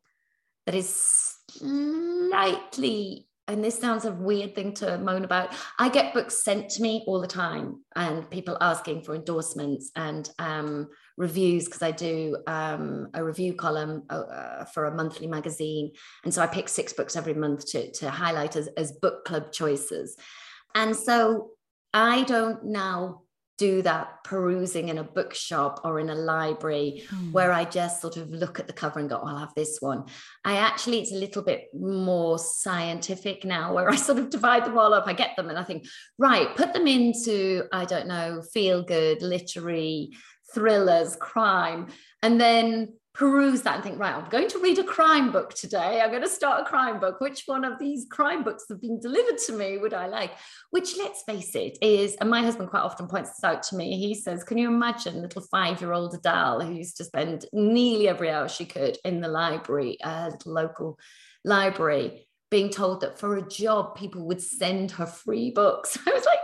that is slightly and this sounds a weird thing to moan about. I get books sent to me all the time, and people asking for endorsements and um, reviews because I do um, a review column uh, uh, for a monthly magazine, and so I pick six books every month to to highlight as, as book club choices. And so I don't now do that perusing in a bookshop or in a library mm. where I just sort of look at the cover and go, oh, I'll have this one. I actually, it's a little bit more scientific now where I sort of divide them all up. I get them and I think, right, put them into, I don't know, feel good, literary, thrillers, crime. And then peruse that and think, right, I'm going to read a crime book today. I'm going to start a crime book. Which one of these crime books have been delivered to me would I like? Which, let's face it, is, and my husband quite often points this out to me. He says, Can you imagine little five year old Adele who used to spend nearly every hour she could in the library, uh, a little local library? Being told that for a job, people would send her free books. I was like,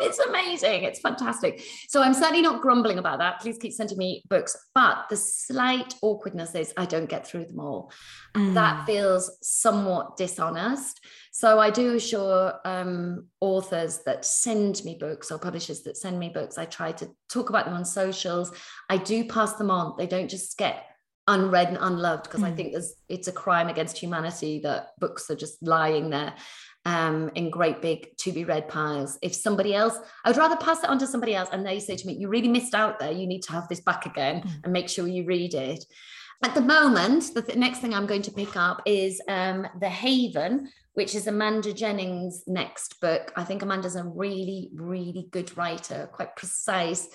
it's amazing. It's fantastic. So I'm certainly not grumbling about that. Please keep sending me books. But the slight awkwardness is I don't get through them all. Mm. That feels somewhat dishonest. So I do assure um, authors that send me books or publishers that send me books. I try to talk about them on socials. I do pass them on. They don't just get unread and unloved because mm. I think there's it's a crime against humanity that books are just lying there. Um, in great big to be read piles. If somebody else, I'd rather pass it on to somebody else and they say to me, You really missed out there. You need to have this back again mm. and make sure you read it. At the moment, the th- next thing I'm going to pick up is um, The Haven, which is Amanda Jennings' next book. I think Amanda's a really, really good writer, quite precise.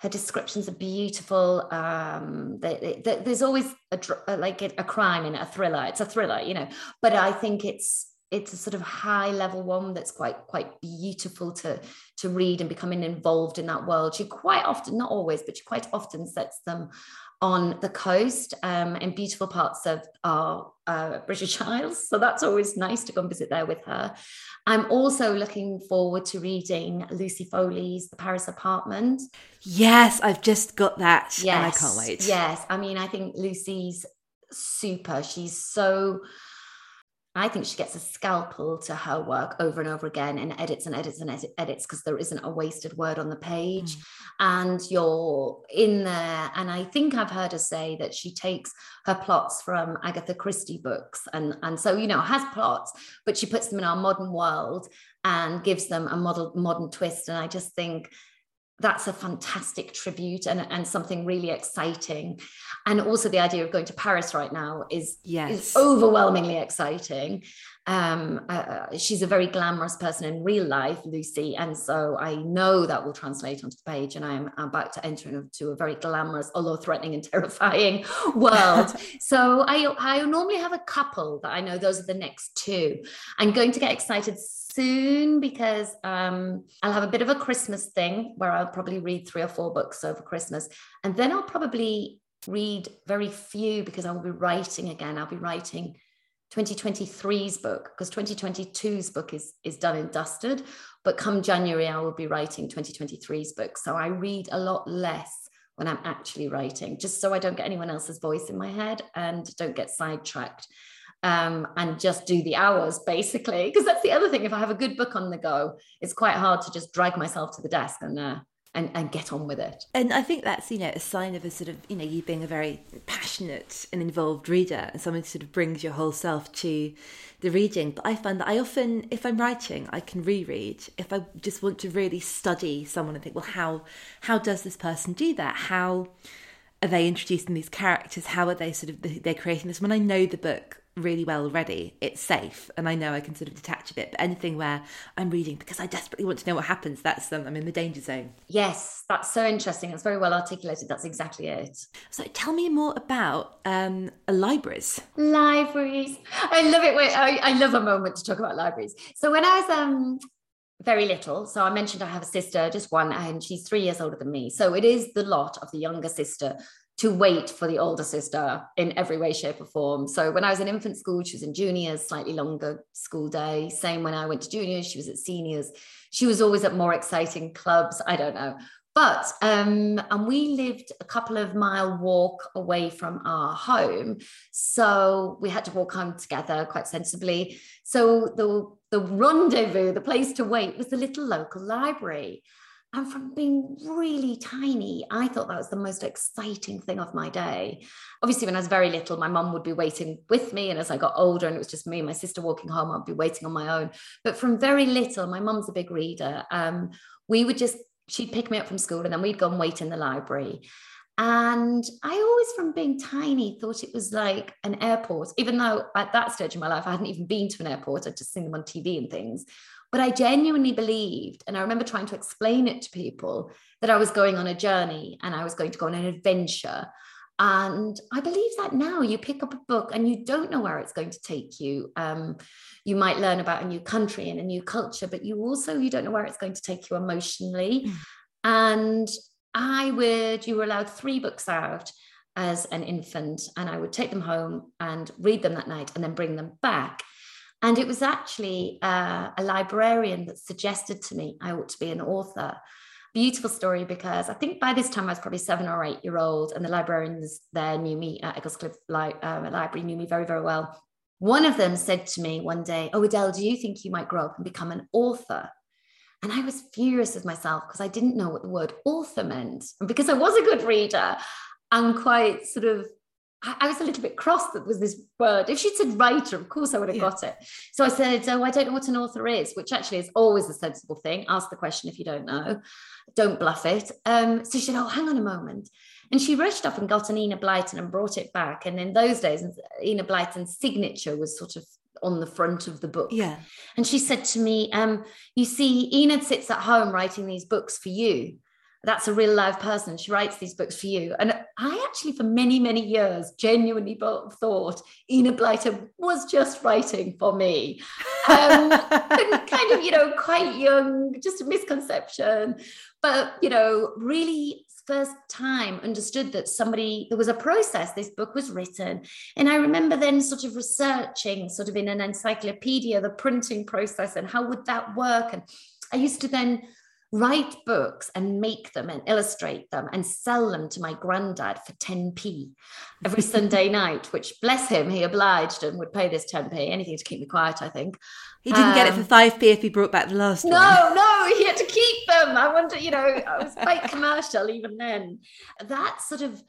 Her descriptions are beautiful. Um, they, they, there's always a, a like a, a crime in it, a thriller. It's a thriller, you know. But I think it's it's a sort of high level one that's quite quite beautiful to to read and becoming involved in that world she quite often not always but she quite often sets them on the coast um, in beautiful parts of our uh, British Isles. So that's always nice to go and visit there with her. I'm also looking forward to reading Lucy Foley's The Paris Apartment. Yes, I've just got that. Yes, and I can't wait. Yes, I mean, I think Lucy's super. She's so I think she gets a scalpel to her work over and over again and edits and edits and edits because there isn't a wasted word on the page. Mm. And you're in there. And I think I've heard her say that she takes her plots from Agatha Christie books. And, and so, you know, has plots, but she puts them in our modern world and gives them a model, modern twist. And I just think that's a fantastic tribute and, and something really exciting. And also the idea of going to Paris right now is, yes. is overwhelmingly exciting. Um, uh, uh, she's a very glamorous person in real life, Lucy. And so I know that will translate onto the page. And I'm about to enter into a very glamorous, although threatening and terrifying world. so I, I normally have a couple that I know those are the next two. I'm going to get excited soon because um, I'll have a bit of a Christmas thing where I'll probably read three or four books over Christmas. And then I'll probably read very few because I will be writing again. I'll be writing 2023's book because 2022's book is, is done and dusted. But come January, I will be writing 2023's book. So I read a lot less when I'm actually writing, just so I don't get anyone else's voice in my head and don't get sidetracked um, and just do the hours basically. Because that's the other thing. If I have a good book on the go, it's quite hard to just drag myself to the desk and uh, and, and get on with it. And I think that's, you know, a sign of a sort of, you know, you being a very passionate and involved reader and someone who sort of brings your whole self to the reading. But I find that I often, if I'm writing, I can reread. If I just want to really study someone and think, well, how how does this person do that? How are they introducing these characters? How are they sort of they're creating this? When I know the book really well already, it's safe and I know I can sort of detach a bit. But anything where I'm reading because I desperately want to know what happens, that's um, I'm in the danger zone. Yes, that's so interesting. That's very well articulated. That's exactly it. So tell me more about um, libraries. Libraries. I love it. I, I love a moment to talk about libraries. So when I was um, very little. So I mentioned I have a sister, just one, and she's three years older than me. So it is the lot of the younger sister to wait for the older sister in every way, shape, or form. So when I was in infant school, she was in juniors, slightly longer school day. Same when I went to juniors, she was at seniors. She was always at more exciting clubs. I don't know. But um, and we lived a couple of mile walk away from our home, so we had to walk home together quite sensibly. So the the rendezvous, the place to wait, was the little local library. And from being really tiny, I thought that was the most exciting thing of my day. Obviously, when I was very little, my mum would be waiting with me. And as I got older and it was just me and my sister walking home, I'd be waiting on my own. But from very little, my mum's a big reader. Um, we would just, she'd pick me up from school and then we'd go and wait in the library. And I always, from being tiny, thought it was like an airport, even though at that stage in my life, I hadn't even been to an airport, I'd just seen them on TV and things. But I genuinely believed, and I remember trying to explain it to people that I was going on a journey and I was going to go on an adventure. And I believe that now you pick up a book and you don't know where it's going to take you. Um, you might learn about a new country and a new culture, but you also you don't know where it's going to take you emotionally. Mm. And I would, you were allowed three books out as an infant, and I would take them home and read them that night and then bring them back. And it was actually uh, a librarian that suggested to me I ought to be an author. Beautiful story because I think by this time I was probably seven or eight year old, and the librarians there knew me at Egglescliffe Li- um, Library, knew me very, very well. One of them said to me one day, Oh, Adele, do you think you might grow up and become an author? And I was furious with myself because I didn't know what the word author meant. And because I was a good reader, I'm quite sort of I, I, was a little bit cross that was this word. If she'd said writer, of course I would have yeah. got it. So I said, Oh, I don't know what an author is, which actually is always a sensible thing. Ask the question if you don't know, don't bluff it. Um, so she said, Oh, hang on a moment. And she rushed off and got an Enid Blyton and brought it back. And in those days, Enid Blyton's signature was sort of on the front of the book. Yeah. And she said to me, um, You see, Enid sits at home writing these books for you that's a real live person. She writes these books for you. And I actually, for many, many years, genuinely thought Enid Blyton was just writing for me. Um, kind of, you know, quite young, just a misconception. But, you know, really first time understood that somebody, there was a process, this book was written. And I remember then sort of researching, sort of in an encyclopedia, the printing process and how would that work. And I used to then write books and make them and illustrate them and sell them to my granddad for 10p every Sunday night, which bless him, he obliged and would pay this 10p, anything to keep me quiet, I think. He didn't um, get it for 5p um, if he brought back the last no, one. No, no, he had to keep them. I wonder, you know, I was quite commercial even then. That sort of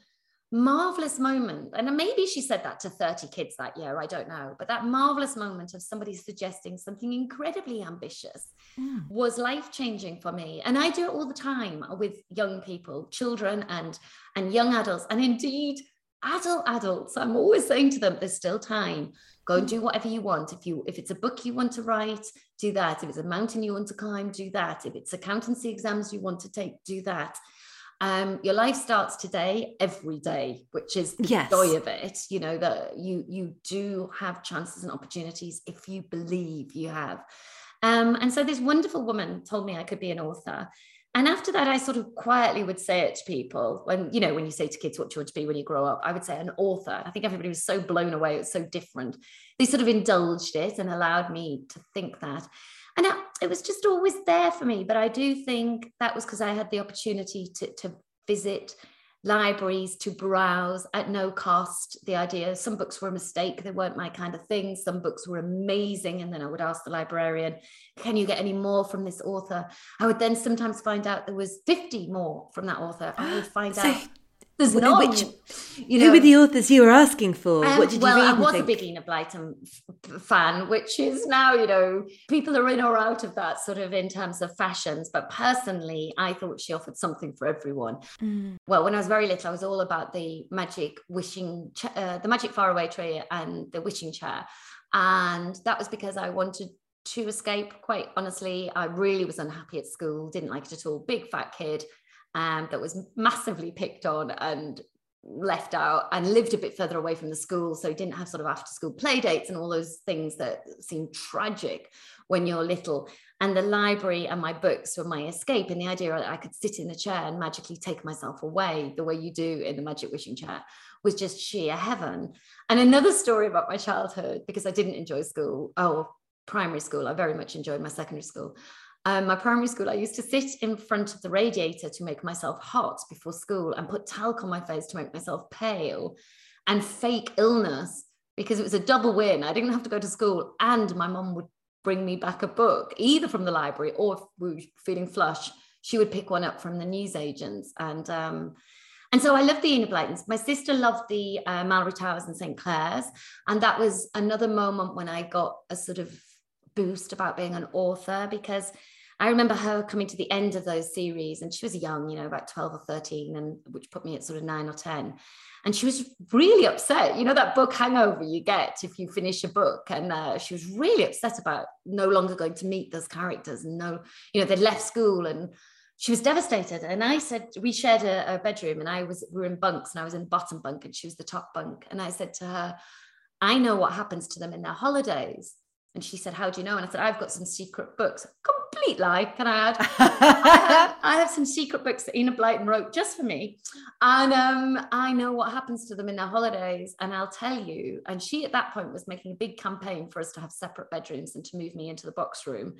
marvelous moment. And maybe she said that to 30 kids that year i don't know but that marvelous moment of somebody suggesting something incredibly ambitious mm. was life changing for me. And i do it all the time with young people children and and young adults. And indeed adult adults i'm always saying to them there's still time. Go and do whatever you want. If you if it's a book you want to write do that. If it's a mountain you want to climb do that. If it's accountancy exams you want to take do that um, your life starts today every day which is the yes. joy of it you know that you you do have chances and opportunities if you believe you have. Um, and so this wonderful woman told me i could be an author. And after that i sort of quietly would say it to people when you know when you say to kids what do you want to be when you grow up? I would say an author. I think everybody was so blown away it was so different. They sort of indulged it and allowed me to think that and it was just always there for me but i do think that was because i had the opportunity to, to visit libraries to browse at no cost. The idea some books were a mistake they weren't my kind of thing. Some books were amazing and then i would ask the librarian can you get any more from this author? I would then sometimes find out there was 50 more from that author. I would find so out there's no, which, you know, who were the authors you were asking for? Um, what did you well, read? I was a big Enid Blyton fan, which is now, you know, people are in or out of that sort of in terms of fashions. But personally, I thought she offered something for everyone. Mm. Well, when I was very little, I was all about the magic wishing, uh, the magic faraway tree and the wishing chair, and that was because I wanted to escape. Quite honestly, I really was unhappy at school. Didn't like it at all. Big fat kid um, that was massively picked on and left out and lived a bit further away from the school. So didn't have sort of after school play dates and all those things that seem tragic when you're little. And the library and my books were my escape and the idea that i could sit in a chair and magically take myself away the way you do in the magic wishing chair was just sheer heaven. And another story about my childhood because i didn't enjoy school oh primary school i very much enjoyed my secondary school um, my primary school, I used to sit in front of the radiator to make myself hot before school and put talc on my face to make myself pale and fake illness because it was a double win. I didn't have to go to school and my mom would bring me back a book, either from the library or if we were feeling flush, she would pick one up from the newsagents. And um, and so I loved the Enid Blytons. My sister loved the uh, Malory Towers and St. Clair's. And that was another moment when I got a sort of boost about being an author because I remember her coming to the end of those series and she was young, you know, about 12 or 13, and which put me at sort of nine or 10. And she was really upset. You know, that book hangover you get if you finish a book. And uh, she was really upset about no longer going to meet those characters and no, you know, they'd left school and she was devastated. And I said, we shared a, a bedroom and I was, we were in bunks and I was in bottom bunk and she was the top bunk. And I said to her, I know what happens to them in their holidays. And she said, How do you know? And I said, I've got some secret books. Complete lie, can I add? I, have, I, have, some secret books that Enid Blyton wrote just for me. And um, I know what happens to them in their holidays. And I'll tell you. And she at that point was making a big campaign for us to have separate bedrooms and to move me into the box room.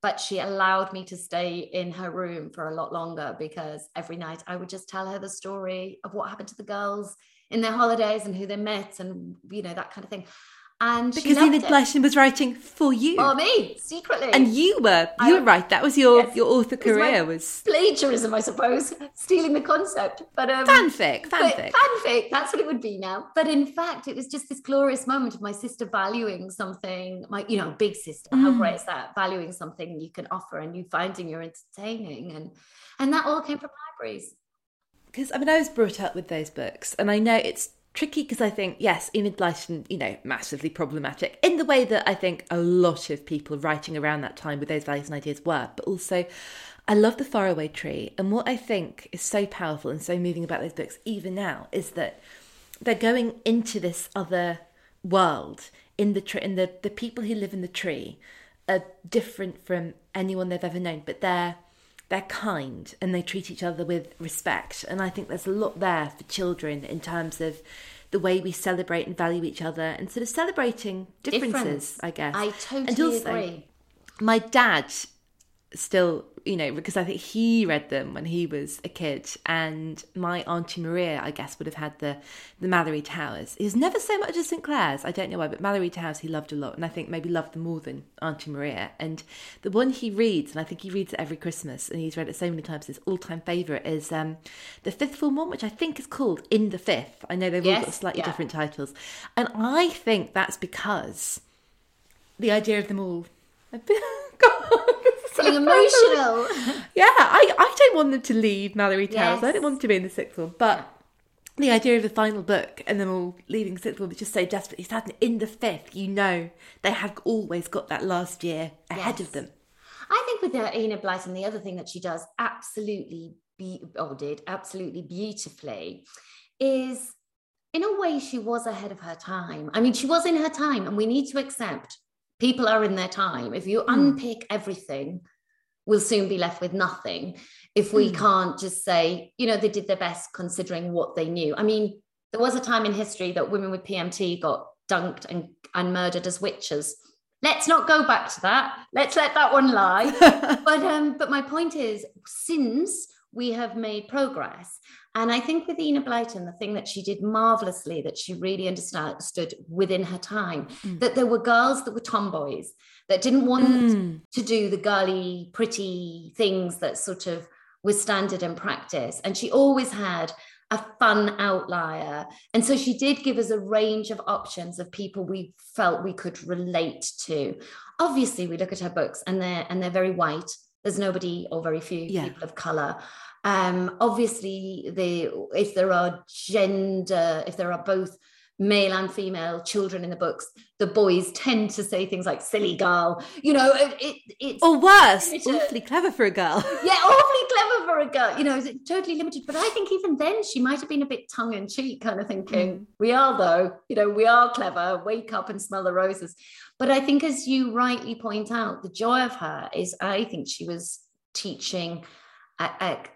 But she allowed me to stay in her room for a lot longer because every night I would just tell her the story of what happened to the girls in their holidays and who they met and, you know, that kind of thing And she Because Enid. Blyton was writing for you. For me, secretly. and you were you I- were right. That was your Yes. your author It was career was plagiarism, I suppose, stealing the concept. But um, fanfic, fanfic. fanfic, that's what it would be now. But in fact, it was just this glorious moment of my sister valuing something, my, you know, big sister. How Mm. great is that? Valuing something you can offer and you finding you're entertaining. And and that all came from libraries. because I mean I was brought up with those books, and I know it's tricky because I think yes, Enid Blyton, you know, massively problematic in the way that I think a lot of people writing around that time with those values and ideas were, but also. I love the faraway tree, and what I think is so powerful and so moving about those books, even now, is that they're going into this other world in the tree, and the the people who live in the tree are different from anyone they've ever known, but they're they're kind and they treat each other with respect. And I think there's a lot there for children in terms of the way we celebrate and value each other and sort of celebrating differences, Difference. I guess. I totally and agree. My dad still, you know, because I think he read them when he was a kid, and my auntie Maria, I guess, would have had the the Malory Towers. He was never so much as St Clair's. I don't know why, but Malory Towers he loved a lot, and I think maybe loved them more than Auntie Maria. And the one he reads, and I think he reads it every Christmas, and he's read it so many times. His all time favourite is um, the Fifth Form one, which I think is called In the Fifth. I know they've all got slightly yeah. different titles, and I think that's because the idea of them all. Feeling emotional. Yeah, I, I don't want them to leave Malory Towers. I don't want them to be in the sixth one. But the idea of the final book and them all leaving sixth one was just so desperately sad. And in the fifth, you know, they have always got that last year ahead of them. I think with the Enid Blyton, the other thing that she does absolutely be or did absolutely beautifully is in a way she was ahead of her time. I mean, she was in her time, and we need to accept people are in their time. If you unpick everything, we'll soon be left with nothing. If we can't just say, you know, they did their best considering what they knew. I mean, there was a time in history that women with PMT got dunked and, and murdered as witches. Let's not go back to that. Let's let that one lie. but um, but my point is, since we have made progress, and I think with Enid Blyton, the thing that she did marvelously, that she really understood within her time, mm. that there were girls that were tomboys that didn't want mm. to do the girly, pretty things that sort of was standard in practice. And she always had a fun outlier. And so she did give us a range of options of people we felt we could relate to. Obviously, we look at her books and they're and they're very white. There's nobody or very few Yeah. people of color. Um, obviously, the if there are gender, if there are both male and female children in the books, the boys tend to say things like "silly girl." You know, it, it it's Or worse, Limited. awfully clever for a girl. yeah, awfully clever for a girl. You know, is it totally limited? But I think even then she might have been a bit tongue in cheek, kind of thinking, mm. we are though, you know, we are clever. Wake up and smell the roses. But I think, as you rightly point out, the joy of her is I think she was teaching.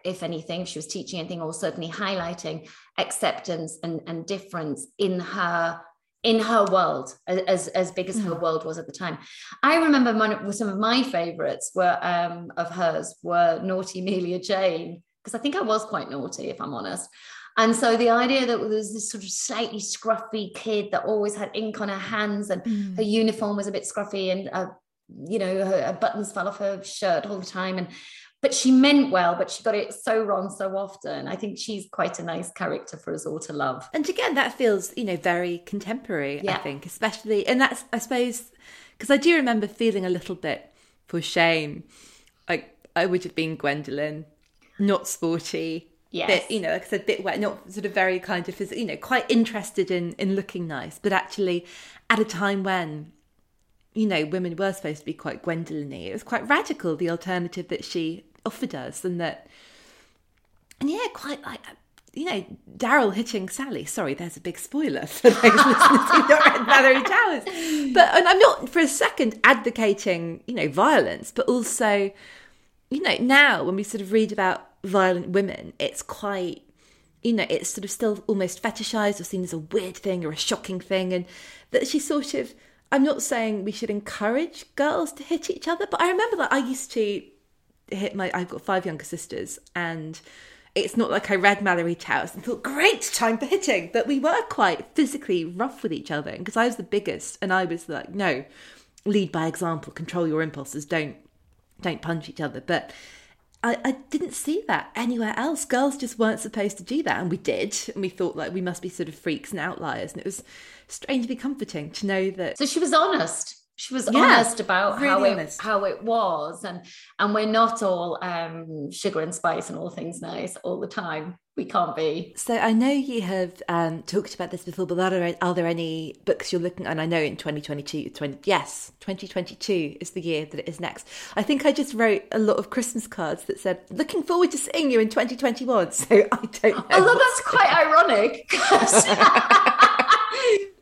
If anything, she was teaching anything, or certainly highlighting acceptance and, and difference in her in her world, as as big as her world was at the time. I remember one, some of my favorites were um, of hers were Naughty Amelia Jane, because I think I was quite naughty, if I'm honest. And so the idea that there was this sort of slightly scruffy kid that always had ink on her hands and her uniform was a bit scruffy and, uh, you know, her, her buttons fell off her shirt all the time. And but she meant well, but she got it so wrong so often. I think she's quite a nice character for us all to love. And again, that feels, you know, very contemporary, I think, especially. And that's, I suppose, because I do remember feeling a little bit for shame. Like, I would have been Gwendolyn, not sporty. Yes. Bit, you know, like I said, bit wet, not sort of very kind of, phys- you know, quite interested in in looking nice, but actually at a time when, you know, women were supposed to be quite Gwendolen-y. It was quite radical, the alternative that she offered us, and that and yeah, quite like you know, Darrell hitting Sally. Sorry, there's a big spoiler for those Malory Towers. But and I'm not for a second advocating, you know, violence, but also, you know, now when we sort of read about violent women, it's quite you know, it's sort of still almost fetishized or seen as a weird thing or a shocking thing. And that she sort of, I'm not saying we should encourage girls to hit each other, but I remember that I used to hit my, I've got five younger sisters and it's not like I read Malory Towers and thought, great, time for hitting. But we were quite physically rough with each other because I was the biggest and I was like, no, lead by example, control your impulses, don't don't punch each other. But I, I didn't see that anywhere else. Girls just weren't supposed to do that, and we did. And we thought like we must be sort of freaks and outliers, and it was strangely comforting to know that. So she was honest she was Yeah, honest about how really it honest. how it was and and we're not all um sugar and spice and all things nice all the time we can't be So I know you have um, talked about this before, but are there, are there any books you're looking? And I know in 2022, 20, yes, 2022 is the year that it is next. I think I just wrote a lot of Christmas cards that said "Looking forward to seeing you in 2021." So I don't know. although that's quite ironic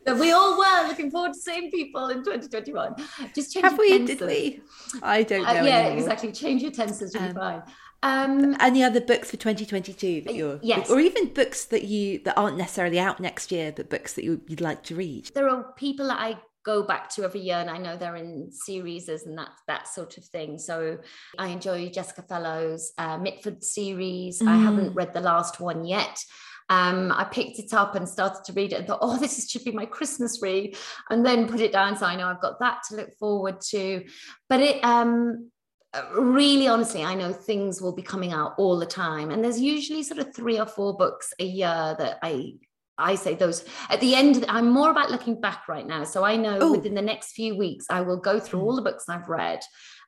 that we all were looking forward to seeing people in 2021 just change have your we? tenses. Did we? I don't know. Uh, yeah anymore. exactly change your tenses you'll be Um, fine um Any other books for 2022 that you're, Yes. or even books that you that aren't necessarily out next year, but books that you, you'd like to read? there are people that I go back to every year and I know they're in series and that that sort of thing. So I enjoy Jessica Fellowes uh, Mitford series. I haven't read the last one yet. Um, I picked it up and started to read it and thought, oh, this is, should be my Christmas read, and then put it down. So I know I've got that to look forward to. But it um really honestly, I know things will be coming out all the time. And there's usually sort of three or four books a year that I I say those at the end. I'm more about looking back right now. So I know Ooh. within the next few weeks, I will go through all the books I've read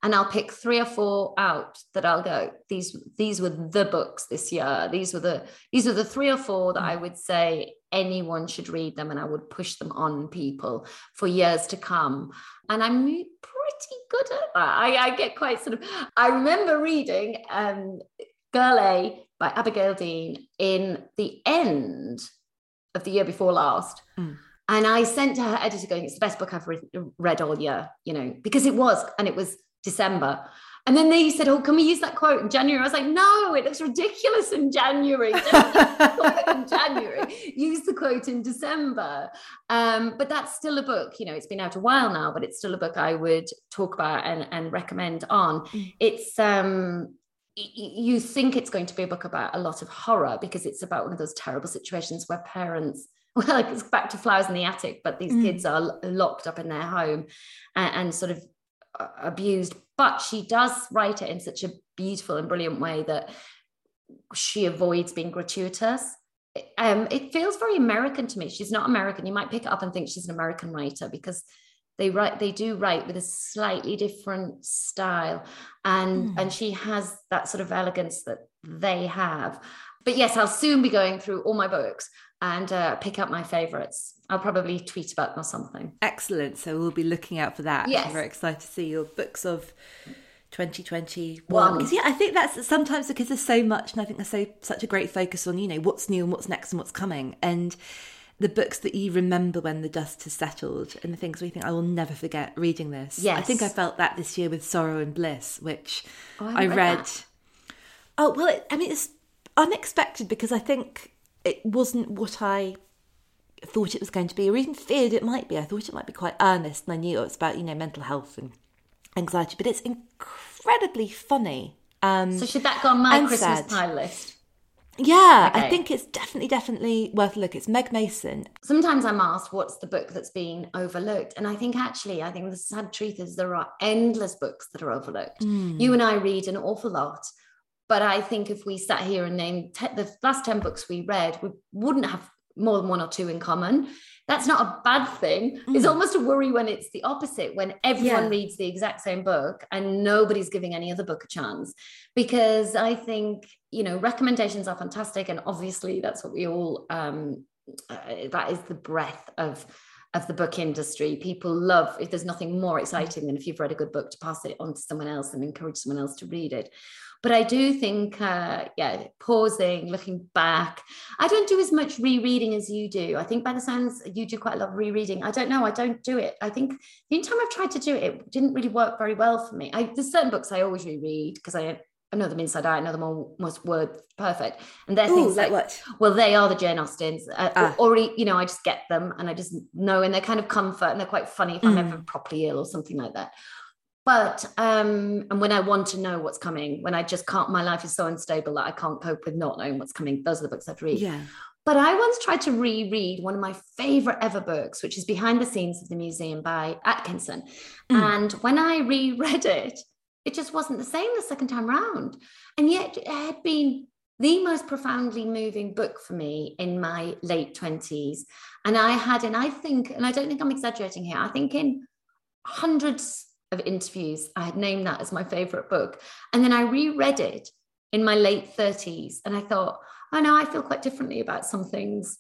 and I'll pick three or four out that I'll go, these, these were the books this year. These were the, these were the three or four that I would say anyone should read them and I would push them on people for years to come. And I'm pretty good at that. I, I get quite sort of, I remember reading um, Girl A by Abigail Dean in the end of the year before last. Mm. And I sent to her editor going, it's the best book I've re- read all year, you know, because it was, and it was December. And then they said, oh, can we use that quote in January? I was like, no, it looks ridiculous in January. Don't use the quote in January. Use the quote in December. Um, but that's still a book, you know, it's been out a while now, but it's still a book I would talk about and, and recommend on. It's, um, you think it's going to be a book about a lot of horror because it's about one of those terrible situations where parents well it's back to flowers in the attic but these Mm. kids are locked up in their home and, and sort of abused but she does write it in such a beautiful and brilliant way that she avoids being gratuitous um, it feels very American to me. She's not American. You might pick it up and think she's an American writer because they write they do write with a slightly different style and Hmm. and she has that sort of elegance that they have but yes i'll soon be going through all my books and uh, pick up my favorites i'll probably tweet about them or something Excellent. So we'll be looking out for that. Yes. I'm very excited to see your books of 2021. Because yeah, I think that's sometimes because there's so much, and I think there's so such a great focus on you know what's new and what's next and what's coming, and the books that you remember when the dust has settled, and the things we think I will never forget reading this. Yes. I think I felt that this year with Sorrow and Bliss, which Oh, I I read read. Oh well, it, I mean it's unexpected because I think it wasn't what I thought it was going to be, or even feared it might be. I thought it might be quite earnest, and I knew it was about you know mental health and anxiety, but it's incredibly funny. Um, so should that go on my christmas pie list yeah, I think it's definitely, definitely worth a look. It's Meg Mason. sometimes i'm asked what's the book that's been overlooked and i think actually i think the sad truth is there are endless books that are overlooked Hmm. you and i read an awful lot but i think if we sat here and named te- the last 10 books we read we wouldn't have more than one or two in common. That's not a bad thing. It's almost a worry when it's the opposite when everyone. Yeah. reads the exact same book and nobody's giving any other book a chance. Because i think you know recommendations are fantastic and obviously that's what we all um uh, that is the breadth of of the book industry. People love if there's nothing more exciting than if you've read a good book to pass it on to someone else and encourage someone else to read it but i do think uh yeah pausing looking back i don't do as much rereading as you do i think by the sounds you do quite a lot of rereading i don't know i don't do it i think the only time i've tried to do it it didn't really work very well for me I, there's certain books i always reread because i I know them inside out. I know them almost word perfect, and they're Ooh, things like like what? well, they are the Jane Austens, uh, Ah. or, or, you know, I just get them and I just know, and they're kind of comfort and they're quite funny if I'm ever properly ill or something like that. But um, and when I want to know what's coming, when I just can't, my life is so unstable that I can't cope with not knowing what's coming. Those are the books I'd read. Yeah. But I once tried to reread one of my favorite ever books, which is Behind the Scenes of the Museum by Atkinson. Mm. And when I reread it, it just wasn't the same the second time round. And yet it had been the most profoundly moving book for me in my late 20s. And I had, and I think, and I don't think I'm exaggerating here, I think in hundreds of interviews, I had named that as my favorite book. And then I reread it in my late 30s and I thought, oh no, I feel quite differently about some things.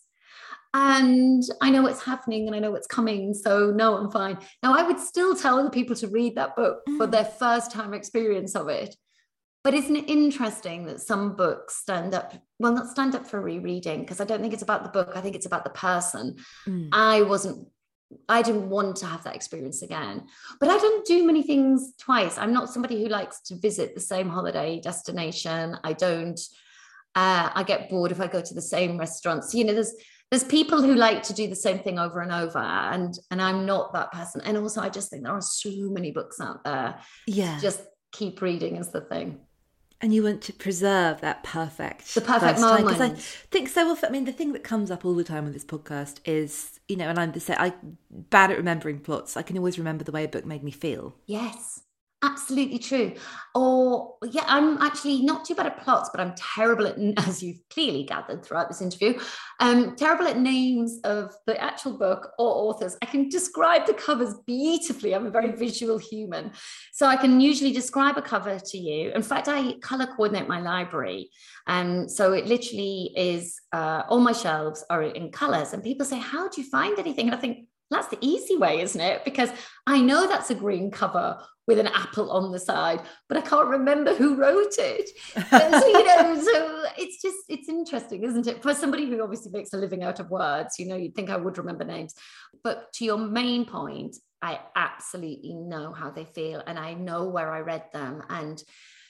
And I know what's happening and I know what's coming. So, no, I'm fine. Now, I would still tell the people to read that book for mm. their first time experience of it. But isn't it interesting that some books stand up, well, not stand up for rereading, because I don't think it's about the book, I think it's about the person. Mm. I wasn't I didn't want to have that experience again. But I don't do many things twice. I'm not somebody who likes to visit the same holiday destination. I don't. Uh, I get bored if I go to the same restaurants. You know, there's there's people who like to do the same thing over and over, and and I'm not that person. And also, I just think there are so many books out there. Yeah, just keep reading is the thing and you want to preserve that perfect the perfect moment because i think so often i mean the thing that comes up all the time on this podcast is you know and i'm the same i bad at remembering plots. I can always remember the way a book made me feel. Yes absolutely true. Or yeah i'm actually not too bad at plots but i'm terrible at as you've clearly gathered throughout this interview um terrible at names of the actual book or authors. I can describe the covers beautifully. I'm a very visual human. So i can usually describe a cover to you. In fact i color coordinate my library. And um, so it literally is uh, all my shelves are in colors. And people say how do you find anything? And i think that's the easy way, isn't it? Because I know that's a green cover with an apple on the side, but I can't remember who wrote it. so, you know, so it's just it's interesting, isn't it? For somebody who obviously makes a living out of words, you know, you'd think I would remember names. But to your main point, I absolutely know how they feel and I know where I read them. And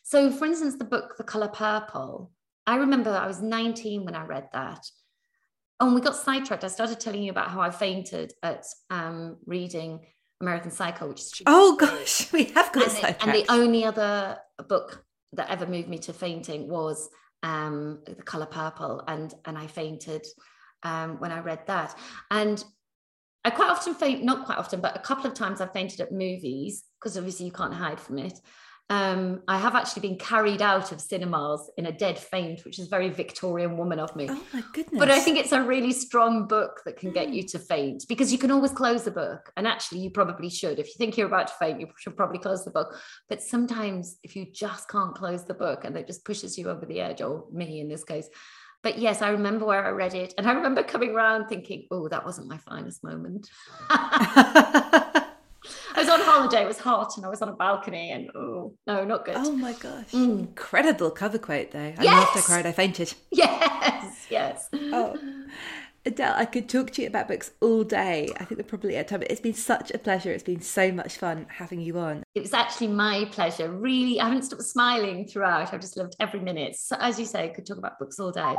so, for instance, the book The Color Purple, I remember I was 19 when I read that. And we got sidetracked. I started telling you about how I fainted at um, reading American Psycho, which is oh gosh, we have got and sidetracked. and the only other book that ever moved me to fainting was um, The Color Purple, and and I fainted um, when I read that. And I quite often faint, not quite often, but a couple of times I fainted at movies because obviously you can't hide from it um, I have actually been carried out of cinemas in a dead faint, which is very Victorian woman of me. Oh my goodness. But I think it's a really strong book that can get you to faint because you can always close the book. And actually, you probably should. If you think you're about to faint, you should probably close the book. But sometimes, if you just can't close the book and it just pushes you over the edge, or me in this case. But yes, I remember where I read it. And I remember coming around thinking, oh, that wasn't my finest moment. I was on holiday, it was hot, and I was on a balcony, and oh, no, not good. Oh my gosh. Mm. Incredible cover quote, though. I yes! after I cried, I fainted. Yes, yes. Oh. Adele, I could talk to you about books all day. I think we're probably at time. It's been such a pleasure. It's been so much fun having you on. It was actually my pleasure. Really, I haven't stopped smiling throughout. I've just loved every minute. So, as you say, I could talk about books all day.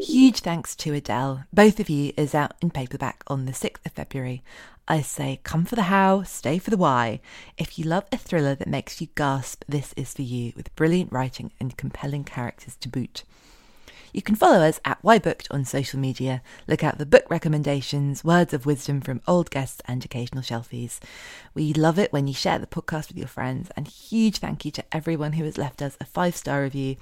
Huge thanks to Adele. Both of you is out in paperback on the 6th of February. I say come for the how, stay for the why. If you love a thriller that makes you gasp, this is for you, with brilliant writing and compelling characters to boot. You can follow us at You're Booked on social media. Look out for book recommendations, words of wisdom from old guests, and occasional shelfies. We love it when you share the podcast with your friends, and huge thank you to everyone who has left us a five star review.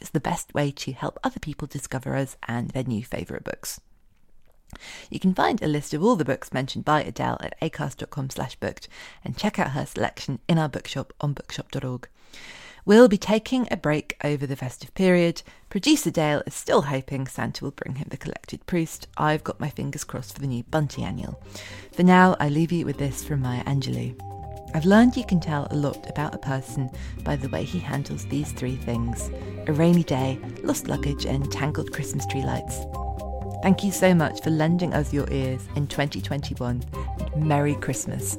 It's the best way to help other people discover us and their new favourite books. You can find a list of all the books mentioned by Adele at acast.com slash booked and check out her selection in our bookshop on bookshop.org. We'll be taking a break over the festive period. Producer Dale is still hoping Santa will bring him the collected Proust. I've got my fingers crossed for the new Bunty Annual. For now, I leave you with this from Maya Angelou. I've learned you can tell a lot about a person by the way he handles these three things a rainy day, lost luggage, and tangled Christmas tree lights. Thank you so much for lending us your ears in 2021. Merry Christmas.